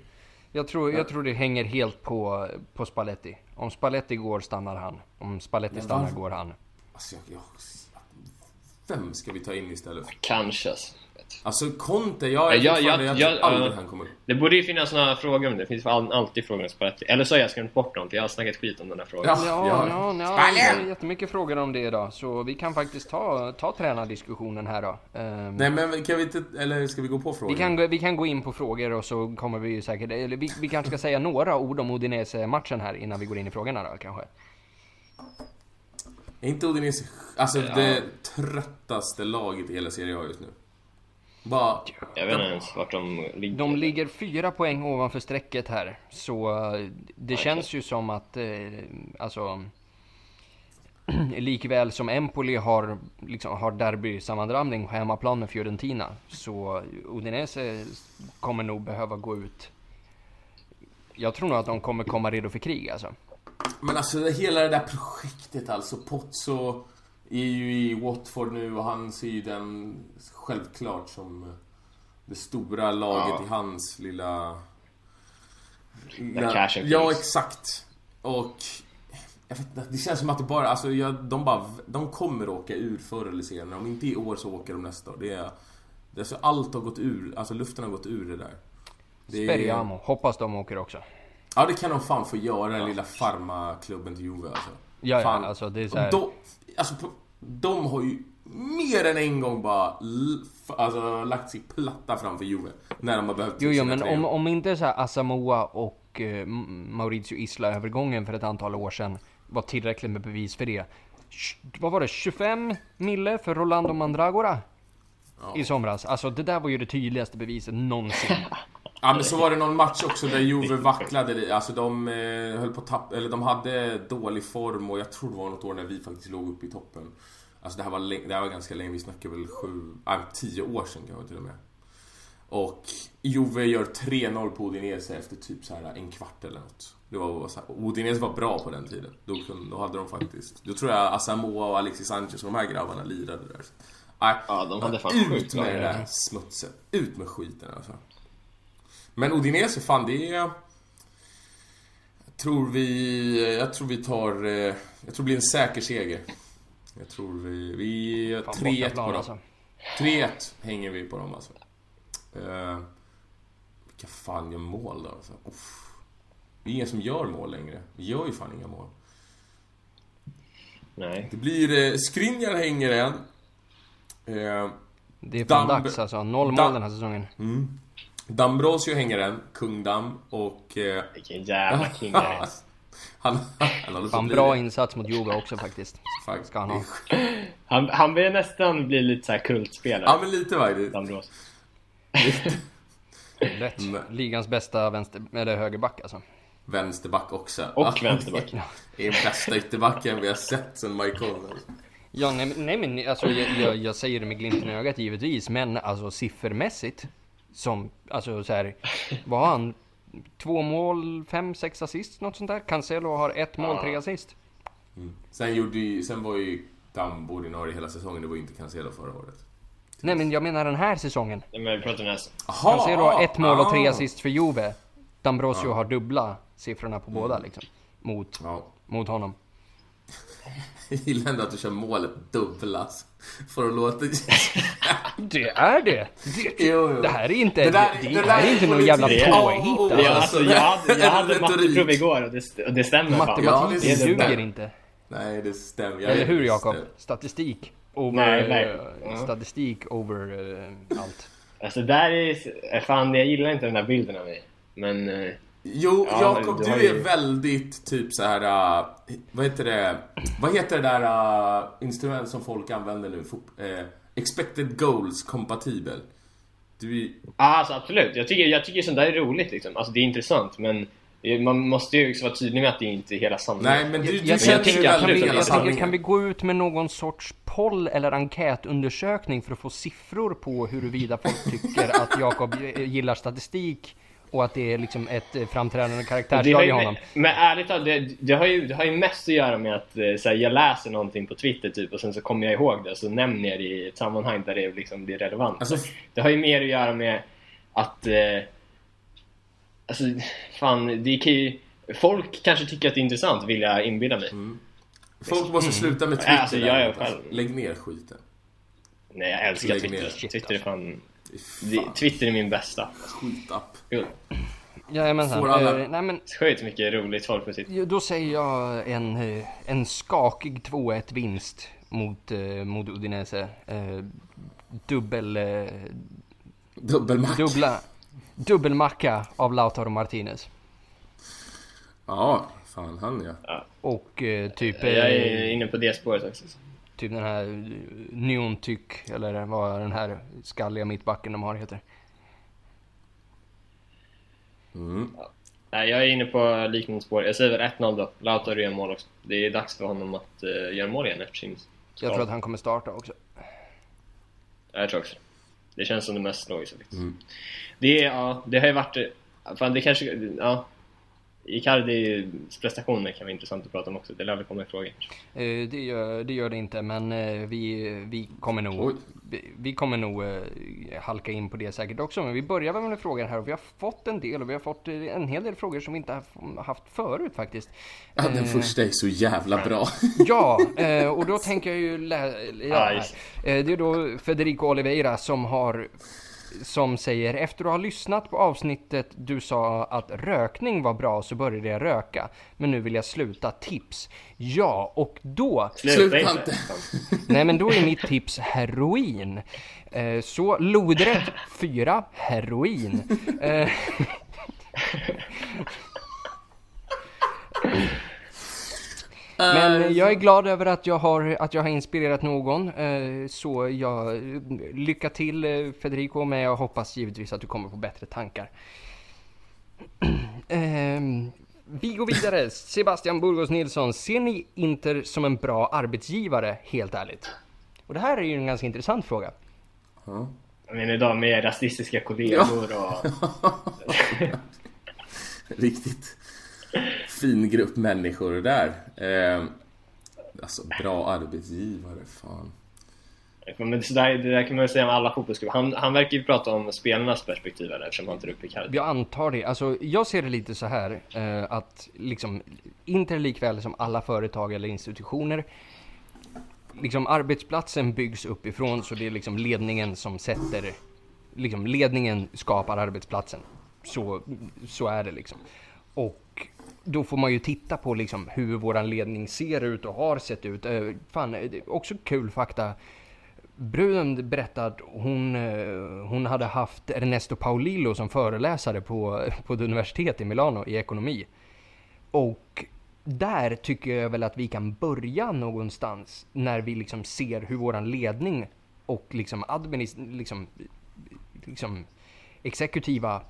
Jag tror, jag tror det hänger helt på, på Spalletti. Om Spalletti går stannar han. Om Spalletti stannar går han. Alltså, jag, jag, vem ska vi ta in istället? Kanske alltså. Alltså Conte, jag är Ja, jag- fortfarande, jag, jag- tror jag- aldrig ja. han kommer. Det borde ju finnas några frågor om det. Det finns all, alltid frågor om Spalletti. Eller så har jag skrämt bort dem, för jag har snackat skit om den här frågan. Ja. Ja, ja, ja, det är jättemycket frågor om det idag. Så vi kan faktiskt ta, ta tränardiskussionen här då. Ehm, Nej men kan vi inte, eller ska vi gå på frågan? vi, kan, gå- vi kan gå in på frågor och så kommer vi ju säkert, eller vi, vi kanske ska säga några ord om Udinese-matchen här innan vi går in i frågorna då kanske. Är inte Udinese alltså det tröttaste laget i hela Serie A just nu? Bara... Jag vet inte ens vart de ligger. De ligger fyra poäng ovanför strecket här. Så det känns ju som att, eh, alltså... (clears throat) Likväl som Empoli har, liksom, har derby-sammandrabbning på hemmaplan med Fiorentina. Så Udinese kommer nog behöva gå ut. Jag tror nog att de kommer komma redo för krig alltså. Men alltså det- hela det där projektet alltså. Pozzo är ju i Watford nu och han ser ju den självklart som eh, det stora laget Ja. i hans lilla... Där cashen Ja, exakt. Och... Inte, det känns som att det bara, alltså jag, de bara, de kommer åka ur förr eller senare. Om inte i år så åker de nästa år. Det är, det är så allt har gått ur, alltså luften har gått ur det där. Det Speriamo, hoppas de åker också. Ja, det kan de fan få göra, den lilla farma-klubben till Juve alltså. Ja, ja, alltså det är så här- de, alltså, på- de har ju mer än en gång bara alltså, lagt sig platta framför Juve. När de har behövt Jo, jo, men om, om inte så här Asamoah och eh, Maurizio Isla-övergången för ett antal år sedan var tillräckligt med bevis för det. Vad var det? 25 mille för Rolando Mandragora? I somras. Alltså det där var ju det tydligaste beviset någonsin. (laughs) Ja men så var det någon match också där Juve vacklade. Alltså de eh, höll på att tappa, eller de hade dålig form och jag tror det var något år när vi faktiskt låg uppe i toppen. Alltså det här var, det här var ganska länge, vi snackar väl sju, äh, tio år sedan kanske till och med. Och Juve gör 3-0 på Udinese efter typ så här en kvart eller något. Det var så här, Udinese var bra på den tiden. Då, kunde, då hade de faktiskt... Då tror jag Asamoah och Alexis Sanchez och de här grabbarna lirade där. Nej, Ja, de hade fan ut med det där smutsen. Ut med skiten alltså. Men Udinese, fan det är... Jag tror vi... Jag tror vi tar... eh, Jag tror det blir en säker seger. Jag tror vi... Vi... Fan, 3-1 på dem. alltså. 3-1 hänger vi på dem alltså. Uh, vilka fan gör mål då? Alltså? Uff. Det är ingen som gör mål längre. Vi gör ju fan inga mål. Nej. Det blir... Eh, Skriniar hänger en. Eh, Det är fan Damb- dags alltså. Noll mål den här säsongen. Dambrosio hänger en. Kung Dam och... Eh, Vilken jävla (laughs) king det är. han, han Fan bli bra insats mot Juve också faktiskt. Ska han ha. Han, han vill nästan bli lite så här kultspelare. Ja men lite faktiskt. Dambrose. (laughs) Lätt. Ligans bästa vänster, eller högerback alltså. Vänsterback också. Och vänsterback. (laughs) Det är bästa ytterbacken vi har sett sen Michael. Ja, nej, men- nej men alltså jag, jag, jag säger det med glimten i ögat givetvis, men alltså siffermässigt som, alltså så här, vad har han? Två mål, fem, sex assist, något sånt där. Cancelo har ett mål, tre assist. Sen, gjorde ju, sen var ju Dam ordinarie hela säsongen. Det var ju inte Cancelo förra året. Nej men jag menar den här säsongen. Nej, men vi pratar om nästa. Aha, Cancelo har ett mål och tre ah. assist för Juve. Dambrosio har dubbla siffrorna på båda liksom. Mot, Ja. mot honom. Jag gillar ändå att du kör målet dubblas. För att låta... (laughs) Det är det! Det, Jo, jo. det här är inte, Det det, där- det, det där är är inte någon jävla påhitt oh, Ja, alltså. alltså, jag hade, jag hade matteprov igår och det, och det stämmer. Matematik Ja, det ljuger inte. Nej, det stämmer. Jag Eller hur Jakob? Statistik. over, Nej, nej. eh, Ja. statistik over eh, allt. Alltså där är... Fan, jag gillar inte den där bilden av mig. Men... eh, Jo, Ja, Jakob, du är ju- väldigt typ så här. Uh, vad heter det? Vad heter det där uh, instrument som folk använder nu? Eh, expected goals kompatibel. Du är... Ja, alltså absolut. Jag tycker, jag tycker sånt där är roligt liksom. Alltså det är intressant men eh, man måste ju också vara tydlig med att det inte är hela sanningen. Nej, men du, du Jag, känner ju väldigt hela jag sanningen. kan vi gå ut med någon sorts poll eller enkätundersökning för att få siffror på huruvida folk tycker att Jakob eh, gillar statistik och att det är liksom ett eh, framträdande karaktärsdrag i honom? men ärligt talat, det, det, har ju, det har ju mest att göra med att eh, så här, jag läser någonting på Twitter typ och sen så kommer jag ihåg det och så nämner jag det i ett sammanhang där det är, liksom, är relevant. Alltså, Det har ju mer att göra med att... Eh, alltså, fan, det kan ju... Folk kanske tycker att det är intressant, vill jag inbilla mig. folk måste sluta med Twitter. Alltså, jag är däremot, själv- Lägg ner skiten. Nej, jag älskar Twitter. Twitter är fan... Det- Twitter är min bästa. skitapp. Jajamensan. Får alla- Eh, nej men Sjukt mycket roligt folk på Twitter. Då säger jag en, eh, en skakig 2-1 vinst mot, eh, mot Udinese. Eh, dubbel, eh, Dubbelmack. dubbla, dubbelmacka av Lautaro Martinez. Ja, fan han ja. Och eh, typ, Jag är inne på det spåret också. Typ den här eh, Neontyck, eller vad den här skalliga mittbacken de har heter. Mm. Nej, jag är inne på liknande spår. Jag säger väl 1-0 då. Lautaro gör mål också. Det är dags för honom att uh, göra mål igen efter sin Jag tror att han kommer starta också. Ja, Jag tror också det. Känns som det mest logiska faktiskt. Mm. Det, är, ja, det har ju varit... Fan, det kanske... Ja. Icardis prestationer kan vara intressant att prata om också. Det lär väl komma i fråga. Eh, det, gör, det gör det inte, men eh, vi, vi kommer nog, vi, vi kommer nog eh, halka in på det säkert också. Men vi börjar väl med frågor här och vi har fått en del och vi har fått en hel del frågor som vi inte har haft förut faktiskt. ja. Den Eh, första är så jävla bra. (laughs) Ja, och då tänker jag ju... Lä- ja, det är då Federico Oliveira som har... Som säger, efter att ha lyssnat på avsnittet du sa att rökning var bra så började jag röka. Men nu vill jag sluta. Tips? Ja, och då... Sluta inte. (laughs) Nej men då är mitt tips heroin. Eh, så lodrätt 4, heroin. Eh, (laughs) (laughs) Men jag är glad över att jag har, att jag har inspirerat någon. Eh, så jag, lycka till eh, Federico, men jag hoppas givetvis att du kommer på bättre tankar. (clears throat) Ehm, vi går vidare. Sebastian Burgos Nilsson, ser ni Inter som en bra arbetsgivare, helt ärligt? Och det här är ju en ganska intressant fråga. Ja. Jag menar idag med rasistiska kollegor och... (laughs) Riktigt fin grupp människor där. Eh, alltså bra arbetsgivare, fan. Men så där, det där kan man väl säga om alla fotbollsklubbar. Han, han verkar ju prata om spelarnas perspektiv här, eftersom han tar upp Icardi. Jag antar det. Alltså, jag ser det lite så här eh, att liksom Inter likväl som alla företag eller institutioner liksom arbetsplatsen byggs uppifrån så det är liksom ledningen som sätter liksom ledningen skapar arbetsplatsen. Så, så är det liksom. Och då får man ju titta på liksom hur våran ledning ser ut och har sett ut. Eh, fan, eh, det är också kul fakta. Bruden berättade att hon, eh, hon hade haft Ernesto Paulillo som föreläsare på, (laughs) på ett universitet i Milano i ekonomi. Och där tycker jag väl att vi kan börja någonstans när vi liksom ser hur våran ledning och liksom administ... liksom, liksom exekutiva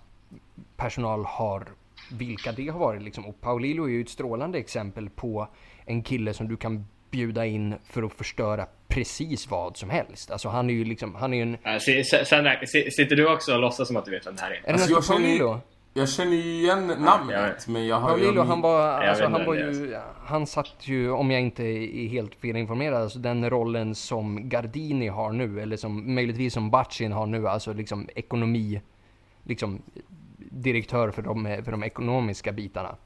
personal har vilka det har varit liksom. Och Paulillo är ju ett strålande exempel på en kille som du kan bjuda in för att förstöra precis vad som helst. Alltså han är ju liksom, han är ju en... Äh, sitter du också och låtsas som att du vet vem det här är? Är Alltså, jag känner ju-? Jag känner ju igen namnet, men jag har Paulillo, han var, alltså, han var ju, han satt ju, om jag inte är helt felinformerad, alltså den rollen som Gardini har nu, eller som möjligtvis som Bacin har nu, alltså liksom ekonomi, liksom direktör för de, för de ekonomiska bitarna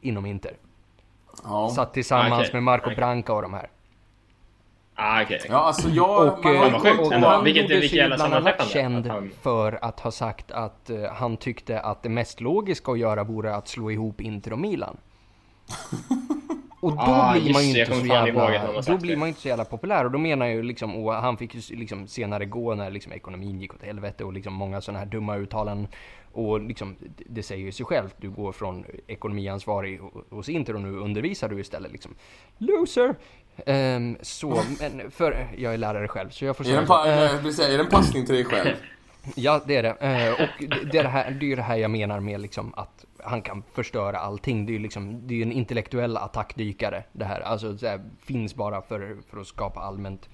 inom Inter. Ja. Satt tillsammans Okej, med Marco okej. Branca och de här. Ah, okej. ja, alltså jag... Och, man gått- ändå. och han Vilket- gjorde sig bland annat sammanträffande, känd för att ha sagt att eh, han tyckte att det mest logiska att göra vore att slå ihop Inter och Milan. (laughs) Och då Ah, blir man ju inte så jävla, då blir man ju inte så jävla populär och då menar jag ju liksom, och han fick ju liksom senare gå när liksom ekonomin gick åt helvete och liksom många sådana här dumma uttalanden och liksom, det- säger ju sig självt, du går från ekonomiansvarig hos Inter och nu undervisar du istället liksom. Loser! Ehm, så, men för, jag är lärare själv så jag får säga är det en passning till dig själv? (laughs) Ja, det är det. Eh, och det, är det, här, det är det här jag menar med liksom att han kan förstöra allting. Det är ju liksom, det är ju en intellektuell attackdykare det här. Alltså det här finns bara för, för att skapa allmänt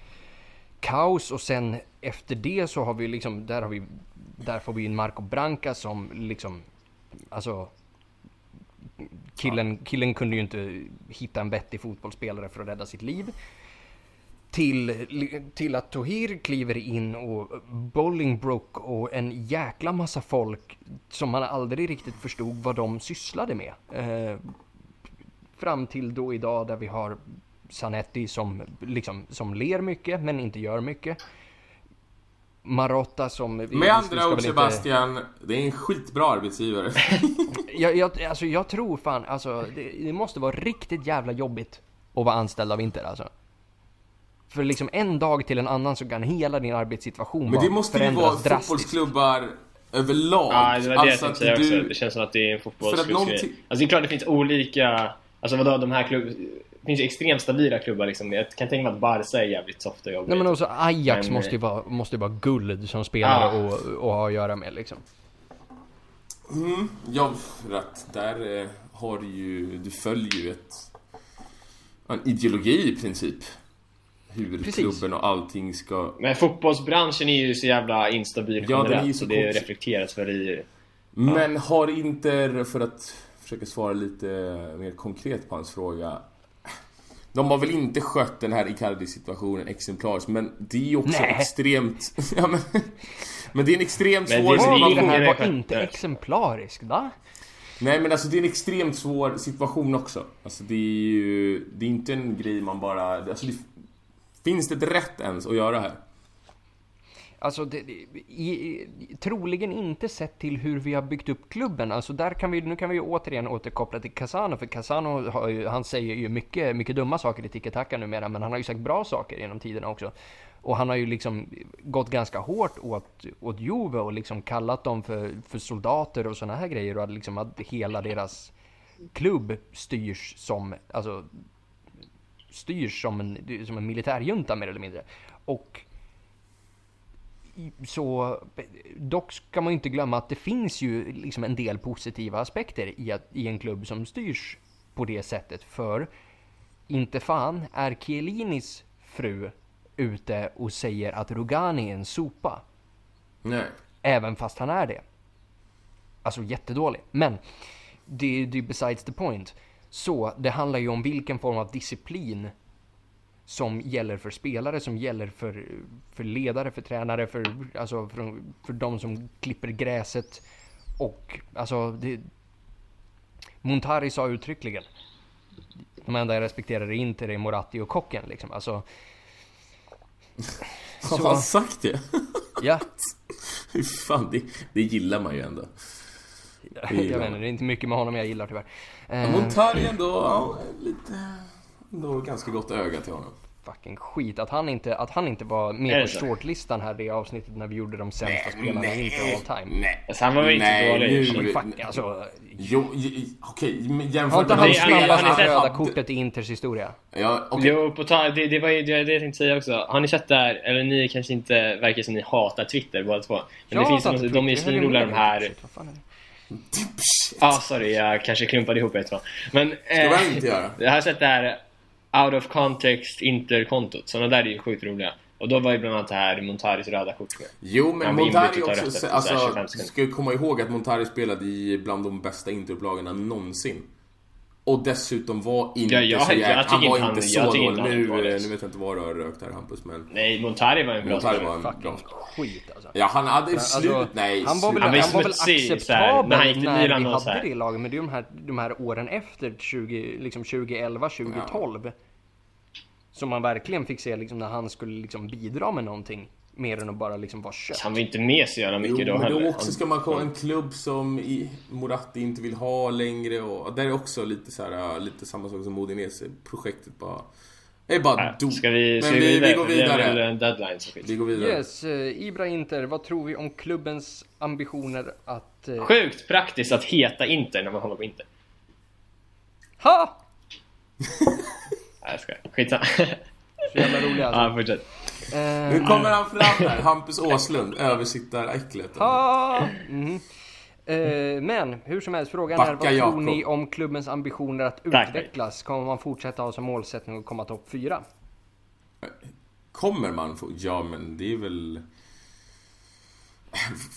kaos och sen efter det så har vi liksom, där har vi, där får vi in Marco Branca som liksom, alltså killen, killen kunde ju inte hitta en vettig fotbollsspelare för att rädda sitt liv till, till att Tohir kliver in och Bolingbrook och en jäkla massa folk som man aldrig riktigt förstod vad de sysslade med. Eh, fram till då idag där vi har Sanetti som, liksom, som ler mycket men inte gör mycket. Marotta som... Med andra ord inte- Sebastian, det är en skitbra arbetsgivare. (laughs) Jag, jag, alltså, jag tror fan, alltså, det, det måste vara riktigt jävla jobbigt att vara anställd av Inter alltså. För liksom en dag till en annan så kan hela din arbetssituation Men det måste ju förändras vara drastiskt. fotbollsklubbar överlag. Ja, det var det jag Alltså tänkte att säga du- också. Det känns som att det är en För att fotbollsklubbsgrej. någonting- Alltså det är klart det finns olika... Alltså vadå, de här klubbarna... Det finns ju extremt stabila klubbar liksom. Jag kan tänka mig att Barca är jävligt soft och jobbigt. Nej men också Ajax Men, måste ju vara, måste ju vara guld som spelare och, och ha att göra med liksom. Mm, ja, för att där eh, har du ju, du följer ju ett, en ideologi i princip. Hur Precis. klubben och allting ska... Men fotbollsbranschen är ju så jävla instabil Ja, den är generellt, så så det konstig. reflekteras väl i... Men har Inter, för att försöka svara lite mer konkret på hans fråga. De har väl inte skött den här Icardi-situationen exemplariskt, men det är ju också Nej. extremt... (laughs) ja, men, men det är en extremt Men svår i det situation. här var inte skönt. exemplariskt va? Nej men alltså det är en extremt svår situation också. Alltså det är ju... Det är inte en grej man bara... Alltså det, finns det ett rätt ens att göra här? Alltså, det, i, i, troligen inte sett till hur vi har byggt upp klubben. Alltså där kan vi, nu kan vi ju återigen återkoppla till Casano, för Casano har ju, han säger ju mycket, mycket dumma saker i tiki-taka numera, men han har ju sagt bra saker genom tiderna också. Och han har ju liksom gått ganska hårt åt, åt Juve och liksom kallat dem för, för soldater och sådana här grejer och att liksom att hela deras klubb styrs som, alltså styrs som en, som en militärjunta mer eller mindre. Och så dock ska man inte glömma att det finns ju liksom en del positiva aspekter i, att, i en klubb som styrs på det sättet. För inte fan är Chiellinis fru ute och säger att Rugani är en sopa. Nej. Även fast han är det. Alltså jättedålig. Men det, det är besides the point. Så det handlar ju om vilken form av disciplin som gäller för spelare, som gäller för, för ledare, för tränare, för, alltså för, för de som klipper gräset. Och alltså, det, Montari sa uttryckligen de enda jag respekterar är inte det är Moratti och kocken liksom. Alltså, (laughs) Har Så- han sagt det? ja. (laughs) Fan, det, det gillar man ju ändå. (laughs) Jag vet inte, det är inte mycket med honom jag gillar tyvärr. Men Eh, Montari ändå, lite... Ändå ganska gott öga till honom. fucking skit. Att han inte, att han inte var med på shortlistan här det avsnittet när vi gjorde de sämsta spelarna inte all time. nej. Alltså, han var väl inte Nej, dålig i nu-. Fuck, alltså, Jo, okej, har jämfört inte med han det- han- sett- röda kortet i Inters historia? Ja, okej. Jo, på ta- det, det var ju det, det jag tänkte säga också. Har ni sett där, eller ni kanske inte verkar som ni hatar Twitter båda två. Men det finns på de är. Jag svinroliga de här... Det? Ja, ah, sorry, jag kanske klumpade ihop ett två. Men... Ska Eh, man inte göra? jag har sett det här out of context interkontot. Sådana där är ju sjukt roliga. Och då var ju bland annat det här Montaris röda kort med. Jo, men Han Montari också... efter här Alltså, 25 sekunder. ska komma ihåg att Montari spelade i bland de bästa interupplagorna någonsin. Och dessutom var inte Ja, jag- så jag jävla... Han var inte han- så dålig. Nu, dålig. nu vet jag inte vad du har rökt här Hampus, men... Nej, Montari var ju en bra Montari var en bra... Skit alltså. Ja, han hade i Alltså, slut... Nej, han var väl, Han var han var väl acceptabel när han gick till när vi hade här. det laget. Men det är ju de här, de här åren efter 20, liksom 2011, 2012. Som man verkligen fick se liksom när han skulle liksom bidra med någonting Mer än att bara liksom vara kött. Han var inte med så jävla mycket jo, då men heller. då också ska man komma en klubb som Moratti inte vill ha längre och där är också lite så här, lite samma sak som Modinese. Projektet bara är bara dog. Ska vi, ska Men vi, vi, vi går Det vidare. en deadline som. Vi går vidare. Yes, eh, Ibra Inter, vad tror vi om klubbens ambitioner att... eh, Sjukt praktiskt att heta Inter när man håller på Inter. Ha! (laughs) Nej jag skojar. Skitsamma. Så jävla rolig alltså. ja, fortsätt. Eh, Nu kommer han fram där, Hampus Åslund, översittaräcklet. ha! Mhm. Eh, men hur som helst, frågan är Backa, vad tror Jakob. ni om klubbens ambitioner att Tack. utvecklas? Kommer man fortsätta ha som målsättning att komma topp 4? Kommer man få... Ja, men det är väl...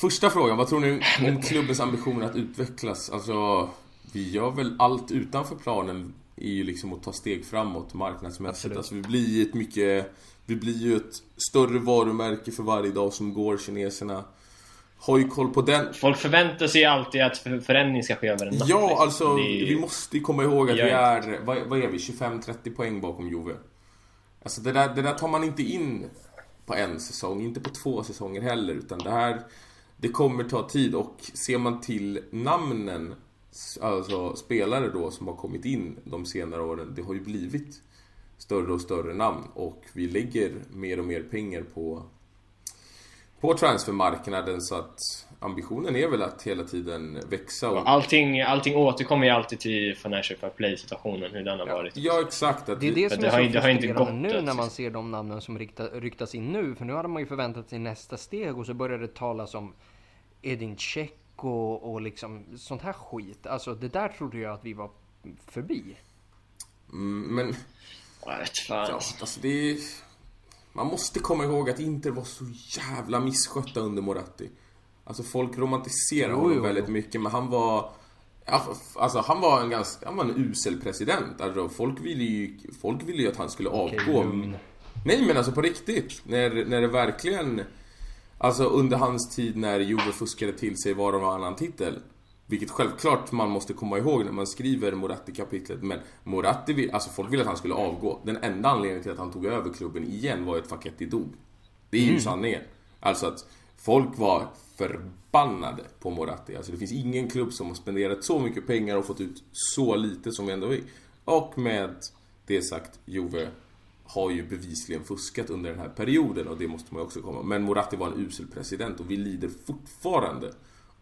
Första frågan, vad tror ni om klubbens ambitioner att utvecklas? Alltså, vi gör väl allt utanför planen är ju liksom att ta steg framåt marknadsmässigt. Absolut. Alltså vi blir ett mycket... Vi blir ju ett större varumärke för varje dag som går, kineserna. Har ju koll på den. Folk förväntar sig alltid att för- förändring ska ske över en natt. Ja, liksom. alltså ju- vi måste ju komma ihåg att vi är är, vad, vad är vi, 25-30 poäng bakom Juve. Alltså det där, det där tar man inte in på en säsong, inte på två säsonger heller, utan det här, det kommer ta tid och ser man till namnen, alltså spelare då som har kommit in de senare åren, det har ju blivit större och större namn och vi lägger mer och mer pengar på på transfermarknaden så att ambitionen är väl att hela tiden växa och Allting, allting återkommer ju alltid till Financial Fair Play situationen, hur den har varit. Ja, exakt. Att Det är det som det är har så inte- det har inte gått nu att- när man ser de namnen som rykta, ryktas in nu. För nu hade man ju förväntat sig nästa steg och så började det talas om Edin Dzeko och, och liksom sånt här skit. Alltså det där trodde jag att vi var förbi. mm, men Jag vet fan. ja, alltså det är, Man måste komma ihåg att Inter var så jävla misskötta under Moratti. Alltså folk romantiserar Jo, honom jo, väldigt jo. mycket, men han var... ja, Alltså han var en ganska, han var en usel president. Alltså folk ville ju, folk ville ju att han skulle avgå. lugn. Nej men alltså på riktigt. När, när det verkligen... Alltså under hans tid när Juve fuskade till sig var och varannan titel. Vilket självklart man måste komma ihåg när man skriver Moratti-kapitlet. Men Moratti, vill- alltså folk ville att han skulle avgå. Den enda anledningen till att han tog över klubben igen var att Facchetti dog. Det är ju sanningen. Alltså att folk var förbannade på Moratti. Alltså det finns ingen klubb som har spenderat så mycket pengar och fått ut så lite som vi ändå är. Och med det sagt, Juve har ju bevisligen fuskat under den här perioden och det måste man ju också komma. Men Moratti var en usel president och vi lider fortfarande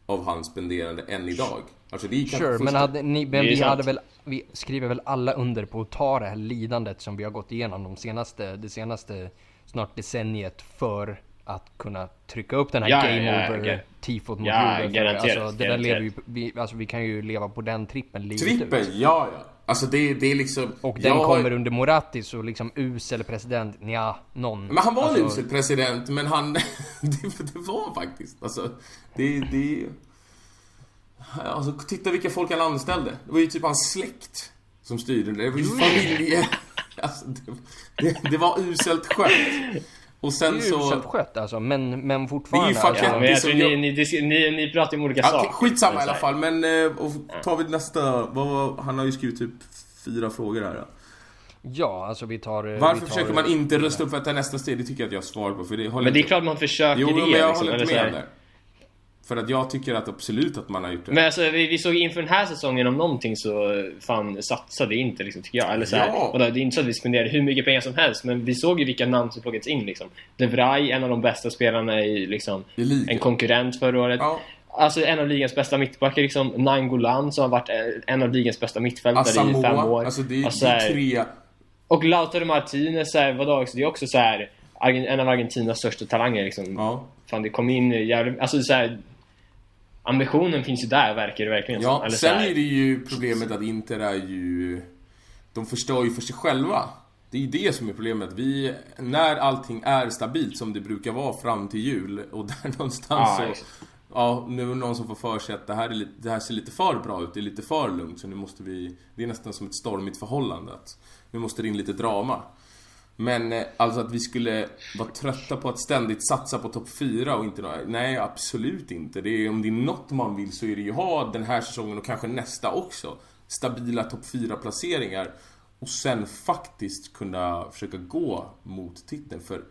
av hans spenderande än idag. Alltså det kanske Sure, men, hade ni, men vi hade väl, vi skriver väl alla under på att ta det här lidandet som vi har gått igenom de senaste, det senaste snart decenniet för att kunna trycka upp den här Ja, game ja, ja, over gar- tifot mot Ja, garanterat, Alltså, det där garanterat. lever ju, vi, alltså vi kan ju leva på den trippen livet Trippel, ut. ja ja. Alltså det, det är liksom... Och den jag kommer under Moratti så liksom usel president, ja någon. Men han var alltså, en usel president, men han... (laughs) det, det var faktiskt. Alltså, det... det alltså, titta vilka folk han anställde. Det var ju typ hans släkt som styrde. Det var ju familje... (laughs) Alltså, det, det, det var uselt skött. Och Det sen är ju så... skött alltså, men, men Det fortfarande. är ju fucking- Ja, men jag tror ni, ni, ni, ni pratar ju om olika Ja, saker. skitsamma i alla fall, men... eh, Och tar vi nästa... Vad, han har ju skrivit typ fyra frågor här. Ja. Ja, alltså vi tar... eh, Varför vi tar, försöker man inte rösta upp för att ta nästa steg? Det tycker jag att jag har svar på, för det Men det är klart man försöker Jo, det. men jag liksom, håller eller inte med här. För att jag tycker att absolut att man har gjort det. Men alltså, vi, vi såg inför den här säsongen om någonting så fan satsade inte liksom, tycker jag. Eller så här, Ja. och då, det är inte så att vi spenderade hur mycket pengar som helst, men vi såg ju vilka namn som plockats in liksom. De Vrij, en av de bästa spelarna i liksom, I en konkurrent förra året. Ja. Alltså en av ligans bästa mittbackar liksom. Nainggolan som har varit eh, en av ligans bästa mittfältare i fem Asamoah, år. alltså det Alltså, det är tre... Och Lautaro Martinez, så här, vadå, också, det är också så här, en av Argentinas största talanger liksom. Ja. Fan det kom in jävligt, alltså så här, Ambitionen finns ju där verkar det verkligen. Ja, Eller sen är det ju problemet att Inter är ju... De förstör ju för sig själva. Det är ju det som är problemet. Vi, när allting är stabilt som det brukar vara fram till jul och (laughs) där någonstans Ja, så... exakt. Ja, nu är det någon som får för sig att det här, är lite, det här ser lite för bra ut, det är lite för lugnt så nu måste vi... Det är nästan som ett stormigt förhållande. Att nu måste det in lite drama. Men eh, alltså att vi skulle vara trötta på att ständigt satsa på topp 4 och inte nå- Nej, absolut inte. Det är, om det är något man vill så är det ju ha den här säsongen och kanske nästa också. Stabila topp 4-placeringar. Och sen faktiskt kunna försöka gå mot titeln. För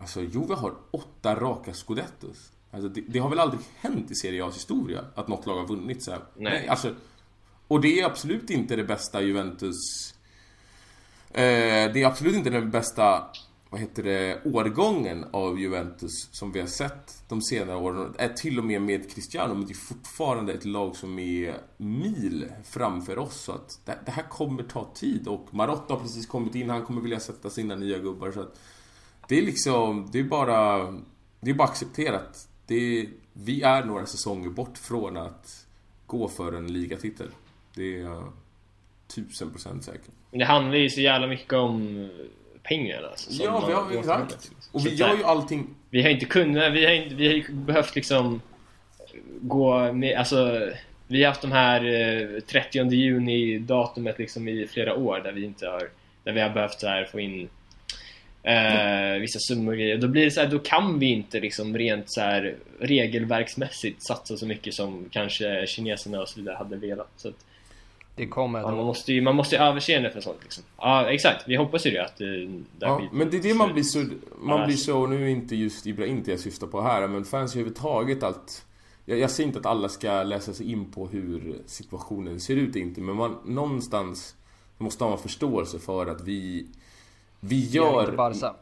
Alltså Juve har åtta raka scudettos. Alltså, det, det, har väl aldrig hänt i Serie A's historia att något lag har vunnit så här. Nej. Nej alltså, och det är absolut inte det bästa Juventus... Eh, det är absolut inte den bästa vad heter det, årgången av Juventus som vi har sett de senare åren. Är till och med med Cristiano, men det är fortfarande ett lag som är mil framför oss. Så att det, det här kommer ta tid och Marotta har precis kommit in, han kommer vilja sätta sina nya gubbar. Så att det är liksom, det är bara, det är bara accepterat. Det är, vi är några säsonger bort från att gå för en ligatitel. Det är tusen procent säker. Det handlar ju så jävla mycket om pengar alltså, Ja, vi har, exakt. Och vi gör ju allting... Vi har inte kunnat, vi har, inte, vi har behövt liksom gå med, alltså vi har haft de här eh, 30 juni datumet liksom i flera år där vi inte har, där vi har behövt så här, få in eh, vissa summor och grejer. Då blir det så här, då kan vi inte liksom rent så här regelverksmässigt satsa så mycket som kanske kineserna och så vidare hade velat. Så att, det kommer ja, man, måste ju, man måste ju överseende för sånt liksom. Ja, exakt. Vi hoppas ju det att det, ja, Men det är det man blir så... Man blir så, nu är inte just Ibrahim jag syftar på här, men fans överhuvudtaget allt... Jag, jag säger inte att alla ska läsa sig in på hur situationen ser ut inte, men man, någonstans måste man ha förståelse för att vi... Vi gör... Inte Barca.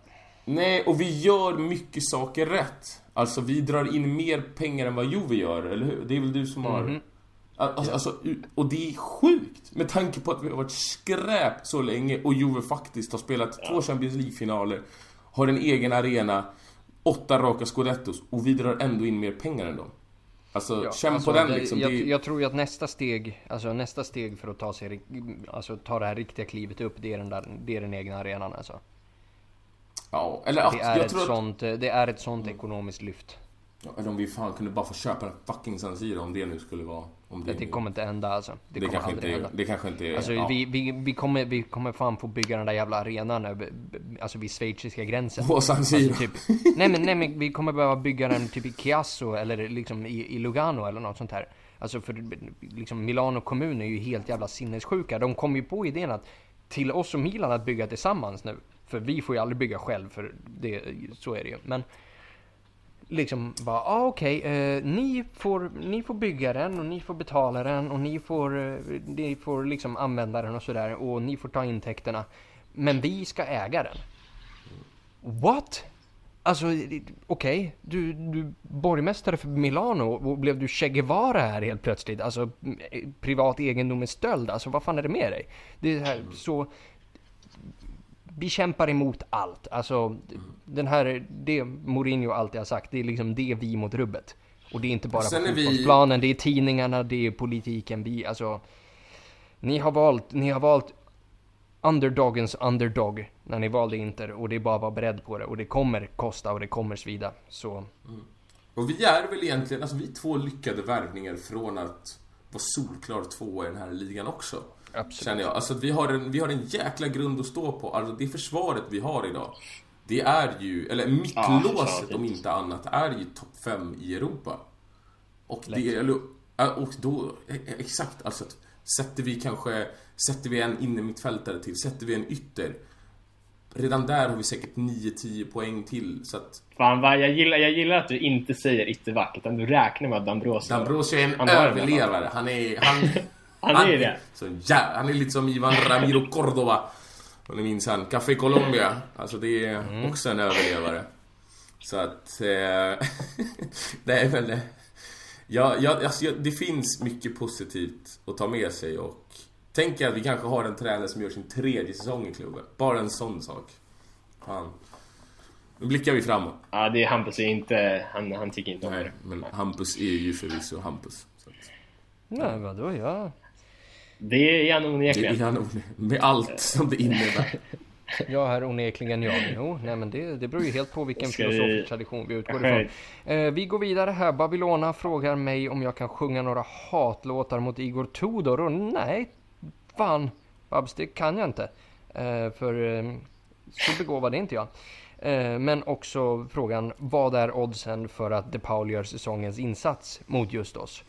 Nej, och vi gör mycket saker rätt. Alltså vi drar in mer pengar än vad Juve gör, eller hur? Det är väl du som har... Mm -hmm. Alltså, alltså, och det är sjukt med tanke på att vi har varit skräp så länge och Juve faktiskt har spelat två Champions League-finaler, har en egen arena, åtta raka scudettos och vi drar ändå in mer pengar än dem. Alltså, ja, känn alltså, på den liksom. Jag, jag, tror ju att nästa steg, alltså nästa steg för att ta sig, alltså ta det här riktiga klivet upp, det är den där, det är den egna arenan alltså. Ja, eller det är, ett, sånt, det är ett sånt ekonomiskt lyft. Ja, eller om vi fan kunde bara få köpa en fucking San Siro om det nu skulle vara... Om det, det kommer inte hända alltså. Det, det kommer kanske aldrig inte, hända. Det kanske inte... Alltså ja. vi, vi, vi, kommer, vi kommer fan få bygga den där jävla arenan över, alltså vid schweiziska gränsen. På San Siro? Alltså, typ, nej men nej men vi kommer behöva bygga den typ i Chiasso eller liksom i, i Lugano eller något sånt här. Alltså för liksom Milano kommun är ju helt jävla sinnessjuka. De kom ju på idén att till oss och Milan att bygga tillsammans nu. För vi får ju aldrig bygga själv för det, så är det ju. Men liksom bara, ah, okej, okay, eh, ni, får, ni får bygga den och ni får betala den och ni får, eh, ni får liksom använda den och sådär och ni får ta intäkterna. Men vi ska äga den. What? Alltså, okej, okay, du, du borgmästare för Milano och blev du Che Guevara här helt plötsligt? Alltså, eh, privat egendom är stöld, alltså vad fan är det med dig? Det är här så vi kämpar emot allt. Alltså, den här, det Mourinho alltid har sagt, det är liksom det vi mot rubbet. Och det är inte bara på fotbollsplanen, vi... det är tidningarna, det är politiken. Vi, alltså, ni har valt, ni har valt underdogens underdog när ni valde Inter och det är bara att vara beredd på det och det kommer kosta och det kommer svida. Så... Mm. Och vi är väl egentligen, alltså vi är två lyckade värvningar från att vara solklar två i den här ligan också. Absolut. Känner jag. Alltså vi har, en, vi har en jäkla grund att stå på. Alltså det försvaret vi har idag. Det är ju, eller mittlåset ja, om inte annat, är ju topp 5 i Europa. Och det, eller, och då, e- e- exakt, alltså sätter vi kanske, sätter vi en innermittfältare till, sätter vi en ytter. Redan där har vi säkert 9-10 poäng till så att... Fan vad jag gillar, jag gillar att du inte säger ytterback utan du räknar med att Dambrosio... Dambrosio är en han överlevare. Han är... Han, (laughs) Han, är det. Så, ja, han är lite som Ivan Ramiro Cordova. Om ni minns han. Café Colombia. Alltså det är mm. också en överlevare. Så att... Eh, nej men... Eh, ja, ja, alltså, det finns mycket positivt att ta med sig och... Tänk att vi kanske har en tränare som gör sin tredje säsong i klubben. Bara en sån sak. Fan. Nu blickar vi framåt. Ja, det är Hampus är inte... Han, han tycker inte om det. men Hampus är ju förvisso Hampus. Så att, Nej, vadå? Ja. Det är han onekligen. Det är han Med allt som det innebär. (laughs) Ja, här onekligen jag. Jo, nej men det, det beror ju helt på vilken filosofisk vi... tradition vi utgår ifrån. Eh, vi går vidare här. Babylona frågar mig om jag kan sjunga några hatlåtar mot Igor Tudor. Och nej, fan Babs, det kan jag inte. Eh, för eh, så begåvad är inte jag. Eh, men också frågan, vad är oddsen för att De Paul gör säsongens insats mot just oss?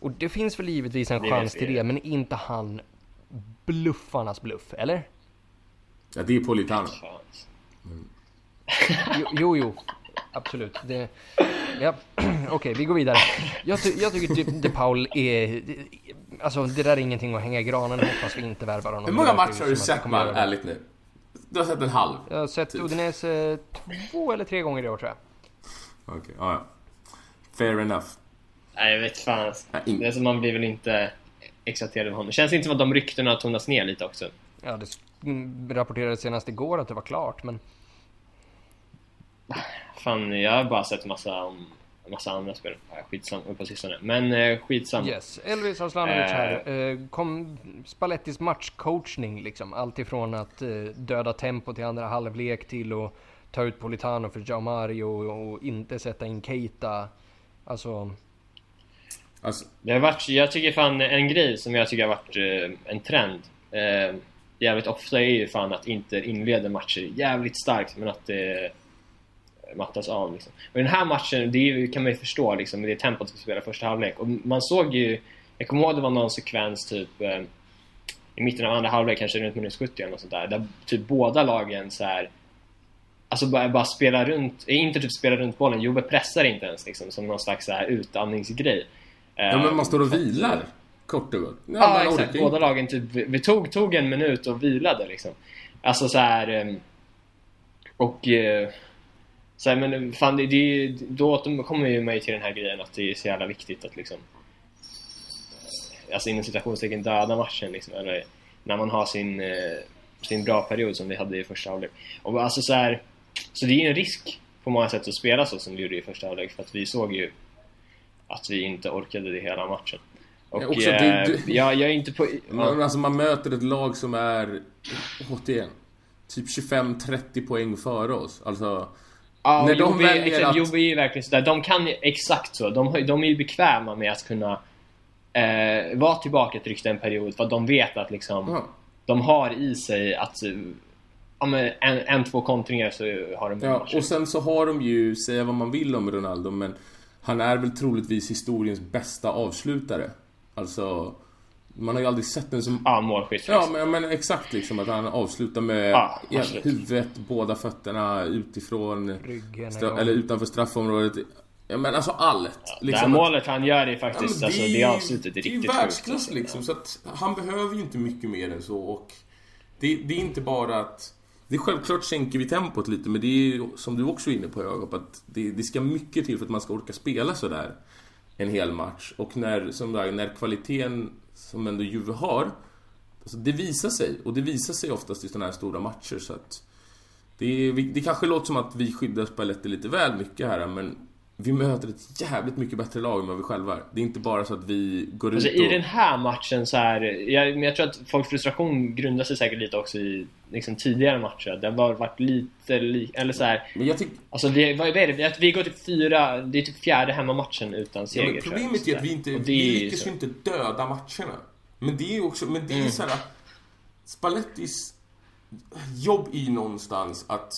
Och det finns väl givetvis en det chans till det, men inte han bluffarnas bluff, eller? Ja, det är Politano. Mm. Jo, jo, jo. absolut. Det, ja. (clears throat) Okej, okay, vi går vidare. Jag, ty jag tycker De, De Paul är... Alltså det där är ingenting att hänga i granen. Hoppas vi inte värvar honom. Hur många matcher har du sett man, ärligt nu? Du har sett en halv? Jag har sett typ. Udinese två eller tre gånger i år tror jag. Okej, okay, ah, ja. Fair enough. Nej, jag vet fan. Det är som man blir väl inte exalterad av honom. Det känns inte som att de ryktena tonas ner lite också. Ja, det rapporterades senast igår att det var klart, men... Fan, jag har bara sett massa om massa andra spel. Skitsam på sistone. Men eh, skitsam. Yes. Elvis Aslanovic här. Eh. eh, kom Spallettis matchcoachning liksom. Allt ifrån att eh, döda tempo till andra halvlek till att ta ut Politano för Jao Mario och, och inte sätta in Keita. Alltså alltså... Det har varit, jag tycker fan en grej som jag tycker har varit eh, en trend. Eh, jävligt ofta är ju fan att Inter inleder matcher jävligt starkt men att det mattas av. Liksom. Och den här matchen, det kan man ju förstå liksom, det tempot vi spelar första halvlek. Och man såg ju, jag kommer ihåg det var någon sekvens typ eh, i mitten av andra halvlek, kanske runt minut 70 eller något sånt där, där typ båda lagen så här Alltså bara, bara spela runt, inte typ spela runt bollen, Jobbe pressar inte ens liksom som någon slags så här utandningsgrej. Ja men man står och vilar, kort och gott. Ja, ja exakt, båda lagen typ, vi tog, tog en minut och vilade liksom. Alltså så här eh, och eh, så här, men fan, det, det, då kommer ju mig till den här grejen att det är så jävla viktigt att liksom Alltså inom citationstecken döda matchen liksom, eller när man har sin, eh, sin bra period som vi hade i första halvlek. Och alltså så här, så det är ju en risk på många sätt att spela så som vi gjorde i första halvlek för att vi såg ju att vi inte orkade det hela matchen. Och ja, eh, det, jag, jag är inte på... Man, alltså man möter ett lag som är, återigen, typ 25-30 poäng före oss. Alltså Ja, när de väljer exakt, att... Juve är ju verkligen sådär. De kan exakt så. De, de är ju bekväma med att kunna eh, vara tillbakatryckta en period för att de vet att liksom mm. de har i sig att ja, men en, en, två kontringar så har de Ja, och sen så har de ju, säga vad man vill om Ronaldo, men han är väl troligtvis historiens bästa avslutare. Alltså man har ju aldrig sett en som... Ja, målskytt. Ja, men, men, exakt liksom att han avslutar med ja, huvudet, båda fötterna utifrån... Ryggen, eller utanför straffområdet. Ja, men alltså allt. Ja, liksom det här målet han gör är faktiskt, ja, det, alltså det avslutet är riktigt Det är världsklass alltså. liksom, så att han behöver ju inte mycket mer än så och... Det, det är inte bara att... Det är självklart sänker vi tempot lite, men det är ju som du också är inne på Jakob, att det, det ska mycket till för att man ska orka spela sådär en hel match. Och när, som där, när kvaliteten som ändå Juve har. Alltså det visar sig, och det visar sig oftast i sådana här stora matcher så att... Det, det kanske låter som att vi skyddar Spalletti lite väl mycket här men vi möter ett jävligt mycket bättre lag än vad vi själva är. Det är inte bara så att vi går alltså, ut och... I den här matchen så här, jag, men jag tror att folks frustration grundar sig säkert lite också i liksom, tidigare matcher. Det har varit lite, li, eller så här, Men jag tycker... Alltså det, vad är det? Vi går till fyra, det är typ fjärde hemmamatchen utan seger. Ja, men problemet är att vi inte, vi lyckas ju inte döda matcherna. Men det är ju också, men det är mm. så här, Spallettis jobb i någonstans att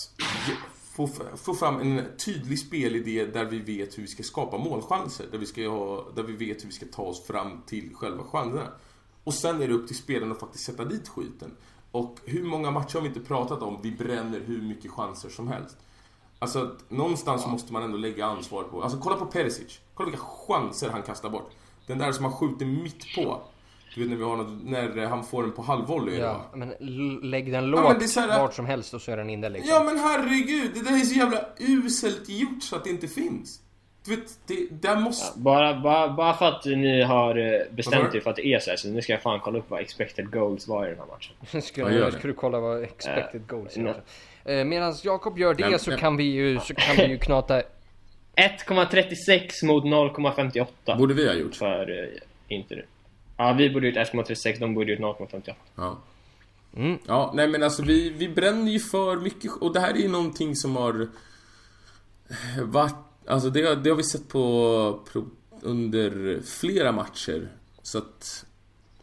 få, få fram en tydlig spelidé där vi vet hur vi ska skapa målchanser. Där vi, ska ha, där vi vet hur vi ska ta oss fram till själva chanserna. Och sen är det upp till spelarna att faktiskt sätta dit skiten. Och hur många matcher har vi inte pratat om? Vi bränner hur mycket chanser som helst. Alltså, någonstans ja. måste man ändå lägga ansvar på. Alltså, kolla på Perisic. Kolla vilka chanser han kastar bort. Den där som han skjuter mitt på. Du vet när, vi har något, när han får den på halvvolley. Ja, men lägg den lågt ja, här, vart som helst och så är den inne liksom. Ja men herregud, det där är så jävla uselt gjort så att det inte finns. Du vet, det, där måste... Ja, bara, bara, bara för att ni har eh, bestämt er för att det är så här, så nu ska jag fan kolla upp vad expected goals var i den här matchen. (laughs) ska, ja, ska du kolla vad expected uh, goals är? Uh, Medan Jakob gör det Nej, så, kan vi ju, så kan vi ju knata... (laughs) 1,36 mot 0,58. Borde vi ha gjort. För uh, Inter. Ja, vi borde gjort 1,36, de borde gjort 0,58. Ja. Mm. Ja, nej men alltså vi, vi bränner ju för mycket och det här är ju någonting som har varit, alltså det, det har vi sett på under flera matcher. Så att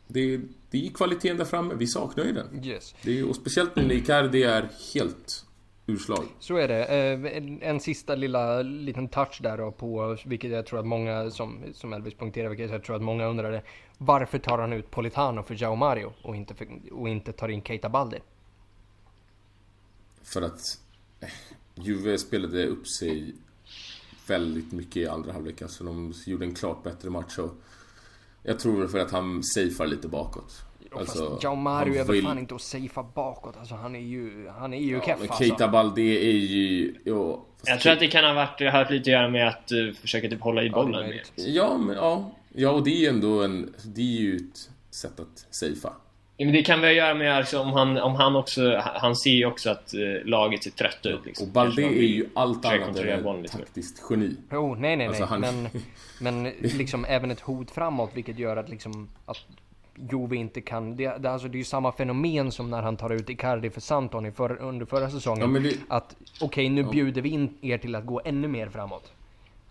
det, det är kvaliteten där framme, vi saknar ju den. Yes. Det är, och speciellt när Icardi är helt urslag. Så är det. Eh, en, en sista lilla liten touch där då på, vilket jag tror att många, som, som Elvis punkterar, vilket jag tror att många undrade. Varför tar han ut Politano för Jao Mario och inte, för, och inte tar in Keita Baldi? För att... Eh, Juve spelade upp sig väldigt mycket i andra halvlek. Alltså de gjorde en klart bättre match. Och jag tror för att han safear lite bakåt. Alltså, Jao Mario är väl fan inte att safea bakåt. Alltså han är ju, han är ju ja, keff men Keita alltså. Balde är ju... Jo, jag tror att det kan ha varit, haft lite att göra med att uh, försöka typ hålla i bollen ja, mer. Ja, men ja. Ja, och det är ju ändå en... Det är ju ett sätt att safea. Ja, men det kan väl göra med alltså, om, han, om han också... Han ser ju också att uh, laget ser trött ut. Liksom. Och Balde är ju allt annat än ett taktiskt geni. Jo, nej, nej, nej. Alltså, han... Men, men (laughs) liksom även ett hot framåt, vilket gör att liksom... Att Juve inte kan... Det, det, alltså, det är ju samma fenomen som när han tar ut Icardi för Santon för, under förra säsongen. Ja, det... Att okej, okay, nu ja. bjuder vi in er till att gå ännu mer framåt.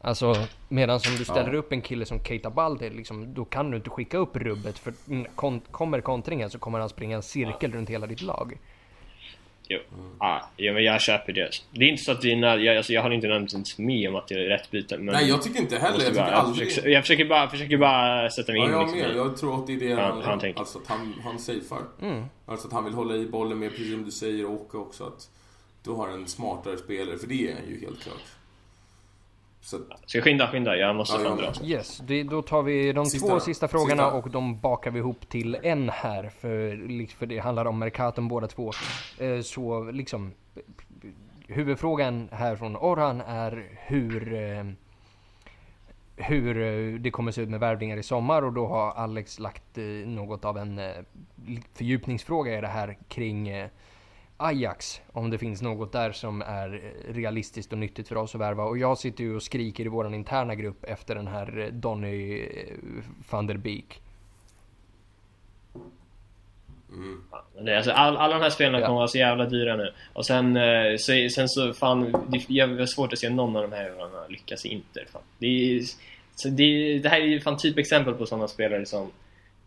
Alltså, medan om du ställer ja. upp en kille som Keita Balde, liksom, då kan du inte skicka upp rubbet. För kon kommer kontringen så kommer han springa en cirkel runt hela ditt lag. Jo, mm. ah, ja, men jag köper det. Det är inte så att det är, jag, alltså, jag har inte nödvändigtvis med om att det är rätt byte. Men Nej, jag tycker inte heller. Jag, bara, aldrig... jag, försöker, jag försöker, bara, försöker bara sätta mig ja, in. Jag liksom, med. Jag tror att det är det han, han, tänker. Alltså att han, han safear. Mm. Alltså att han vill hålla i bollen med, precis som du säger, och också. Att du har en smartare spelare, för det är han ju helt klart. Så... Ska jag skynda, skynda? Jag måste ja, fram Yes, det, då tar vi de sista, två sista frågorna sista. och de bakar vi ihop till en här. För, för det handlar om Mercaton båda två. Eh, så liksom huvudfrågan här från Orhan är hur eh, hur eh, det kommer se ut med värvningar i sommar och då har Alex lagt något av en fördjupningsfråga i det här kring Ajax, om det finns något där som är realistiskt och nyttigt för oss att värva. Och jag sitter ju och skriker i vår interna grupp efter den här Donny eh, van der Beek. Mm. Alltså, all, alla de här spelarna ja. kommer vara så jävla dyra nu. Och sen eh, så, sen så fan, det är svårt att se någon av de här lyckas i Inter. Fan. Det, är, så det, det här är ju fan typexempel på sådana spelare som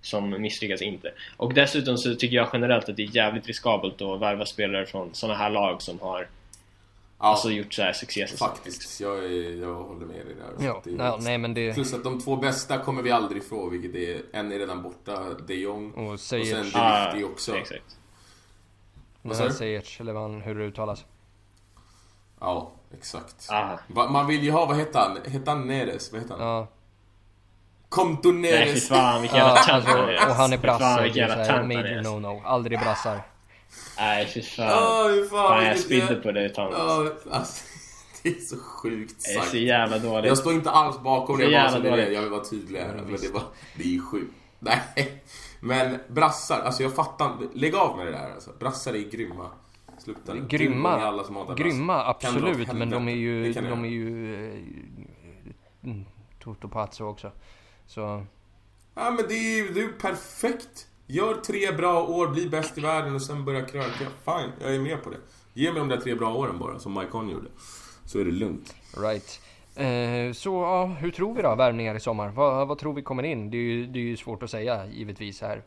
som misslyckas inte. Och dessutom så tycker jag generellt att det är jävligt riskabelt att värva spelare från sådana här lag som har ja, alltså gjort så här succésäsonger. Faktiskt, jag, jag håller med dig där. Ja, det ja, nej, men det... Plus att de två bästa kommer vi aldrig få, vilket är, en är redan borta, de Jong, och, och sen ah, De också. Exakt. Vad sa Sejic, eller vad hur det uttalas. Ja, exakt. Ah. Man vill ju ha, vad heter han? Heter han Neres? Vad heter han? Ja. Kontoneres. Nej fy fan vilken jävla alltså, Och han är brasse. Vilken jävla tönt Major no-no. Aldrig brassar. Nej fy fan. Oh, fan, fan jag spydde på dig Thomas. Oh, alltså, (laughs) det är så sjukt sagt. Det är så jävla dåligt. Jag står inte alls bakom det. Bara så det jag vill vara tydlig här. Men det, var, det är ju sjukt. (laughs) Nej. Men brassar, alltså jag fattar Lägg av med det där alltså. Brassar är grymma. Sluta Grymma, alla som grymma absolut. Men de är ju, de är ju... Uh, Toto Pazzo också. Så... Ja men det är ju det är perfekt. Gör tre bra år, bli bäst i världen och sen börja kröka. Fine, jag är med på det. Ge mig de där tre bra åren bara, som Mike Conn gjorde. Så är det lugnt. Right. Eh, så ja, hur tror vi då värvningar i sommar? Vad, vad tror vi kommer in? Det är, ju, det är ju svårt att säga givetvis här.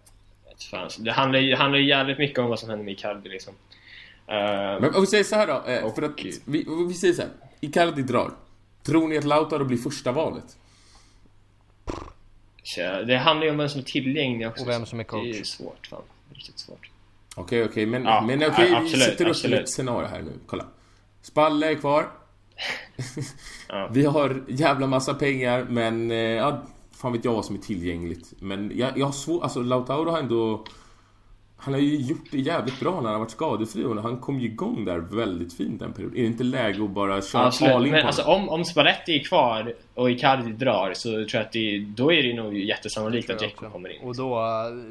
Det handlar ju handlar jävligt mycket om vad som händer med Icardi liksom. Uh, Men om vi säger så här då. Eh, för att, vi, vi säger så här. Icardi drar. Tror ni att Lautaro blir första valet? Det handlar ju om vem som är tillgänglig också. Och vem som är coach. Det är svårt. Fan. Riktigt svårt. Okej, okay, okej. Okay. Men, ja, men okej, okay, vi sätter upp ett scenario här nu. Kolla. Spalle är kvar. (laughs) ja. Vi har jävla massa pengar, men... Eh, ja, fan vet jag vad som är tillgängligt. Men jag, jag har svårt... Alltså, Lautaro har ändå... Han har ju gjort det jävligt bra när han har varit skadefri och han kom ju igång där väldigt fint den perioden. Är det inte läge att bara köra Absolut. all in Men alltså om, om Spalletti är kvar och Icardi drar så tror jag att det, då är det nog jättesannolikt att Dzeko kommer in. Och då...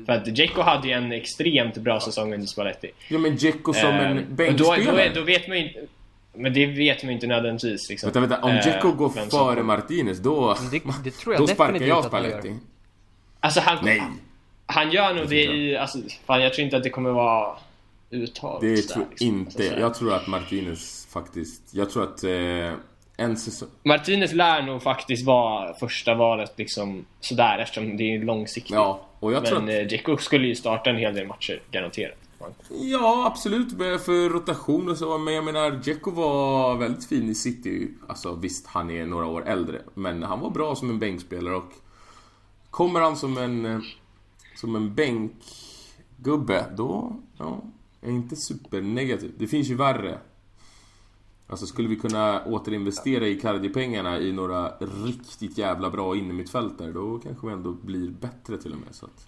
För att Dzeko hade ju en extremt bra säsong under Spalletti. Ja men Dzeko som uh, en bänkspelare. Då, då, då vet man ju inte... Men det vet man ju inte nödvändigtvis liksom. Vänta, vänta. Om Dzeko uh, går före Martinez då... Det, det tror jag (laughs) då sparkar jag Spalletti. Alltså han... Nej. Han gör nog det i, alltså, fan jag tror inte att det kommer vara uttaget Det tror jag liksom, inte. Jag tror att Martinez faktiskt, jag tror att eh, en säsong... Martinez lär nog faktiskt vara första valet liksom sådär eftersom det är långsiktigt. Ja, och jag Men tror att... eh, Dzeko skulle ju starta en hel del matcher, garanterat. Ja, absolut. För rotation och så. Men jag menar, Dzeko var väldigt fin i City. Alltså visst, han är några år äldre. Men han var bra som en bänkspelare och... Kommer han som en eh, som en bänkgubbe, då... Ja, är inte supernegativ. Det finns ju värre. Alltså skulle vi kunna återinvestera Icardi-pengarna i några riktigt jävla bra innermittfältare då kanske vi ändå blir bättre till och med. Så att...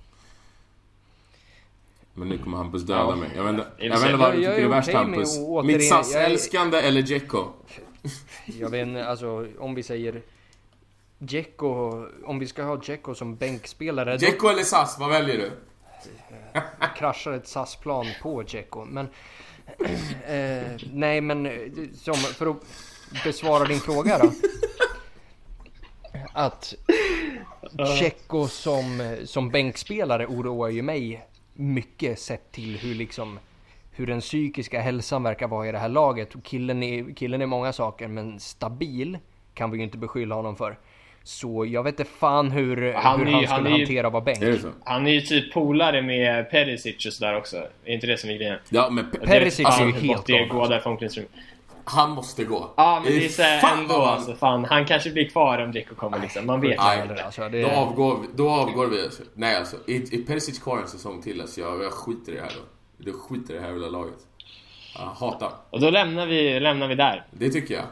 Men nu kommer Hampus döda Ja. mig. Jag vet inte, Jag jag vet inte vad du tycker är är värst Hampus. Mitt är- SAS-älskande eller Djecko? Jag vet inte, alltså om vi säger Dzeko, om vi ska ha Dzeko som bänkspelare, då Djecko eller SAS, vad väljer du? kraschar ett SAS-plan på Dzeko. Men eh, nej, men eh, som, för att besvara din fråga då. Att Dzeko som, som bänkspelare oroar ju mig mycket sett till hur liksom hur den psykiska hälsan verkar vara i det här laget. Killen är, killen är många saker, men stabil kan vi ju inte beskylla honom för. Så jag vet inte fan hur Han hur är han skulle han är ju- hantera att vara bänk. Han är ju typ polare med Perisic och sådär också. Är inte det som är grejen? Ja, men Pe- Perisic är ju Fan, helt måste galen, gå alltså. där från omklädningsrummet. han måste gå. Ja, men det är såhär fan ändå han- alltså. Fan, han kanske blir kvar om Dzeko kommer liksom. Man vet ju Nej. aldrig. Alltså, Då det, avgår, vi- då avgår vi. Alltså. Nej alltså, är, är Perisic kvar en säsong till alltså, jag, jag skiter i det här då. Jag skiter i det här jävla laget. Jag hatar. Och då lämnar vi, lämnar vi där. Det tycker jag.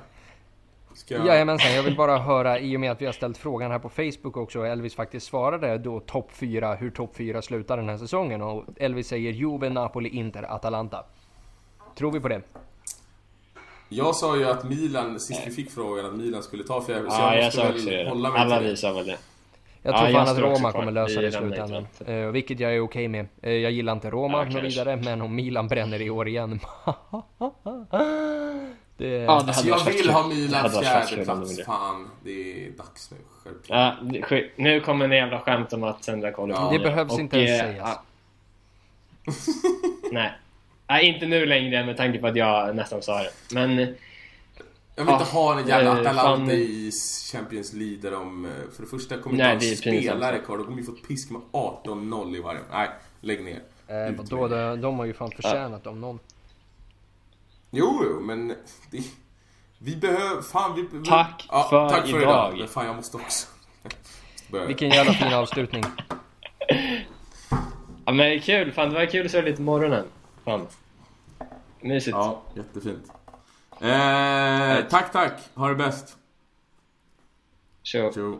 Ska jag... Jajamensan, jag vill bara höra i och med att vi har ställt frågan här på Facebook också och Elvis faktiskt svarade då topp 4, hur topp 4 slutar den här säsongen och Elvis säger Juve, Napoli, Inter, Atalanta. Tror vi på det? Jag sa ju att Milan, sist vi fick frågan, att Milan skulle ta fjärde. så Ja, jag måste sa väl också det. hålla mig Alla vi sa väl det. Jag Ja, tror jag fan att Roma kommer lösa det i slutändan. Eh, vilket jag är okej med. Eh, jag gillar inte Roma Ja, vidare, men om Milan bränner i år igen. (laughs) det, Ja, det Alltså hade jag vill kul. ha Det Milans hade varit fjärde kul om de. Fan, det är dags nu. Dig. Ja, det- nu kommer en jävla skämt om att sända koll Ja. det behövs inte ens eh, sägas. ja. (laughs) Nej. Nej, inte nu längre med tanke på att jag nästan sa det. Men Jag vill inte Ja, ha en jävla eh, Atalanta fan. i Champions League där de... eh, För det första kommer Nej, inte ha det spelare kvar. De kommer ju få pisk med 18-0 i varje. Nej, lägg ner. Eh, vadå, det. de, de har ju fan förtjänat om någon. Jo, jo, men... Det, vi behöver... Fan, vi... vi Tack för tack för idag. idag. Men fan, jag måste också... Måste (laughs) börja. Vilken jävla fin avslutning. Ja men det är kul, fan det var kul att se lite morgonen. Fan. Mysigt. Ja, jättefint. Eh, tack, tack. Ha det bäst. Tjo. Tjo.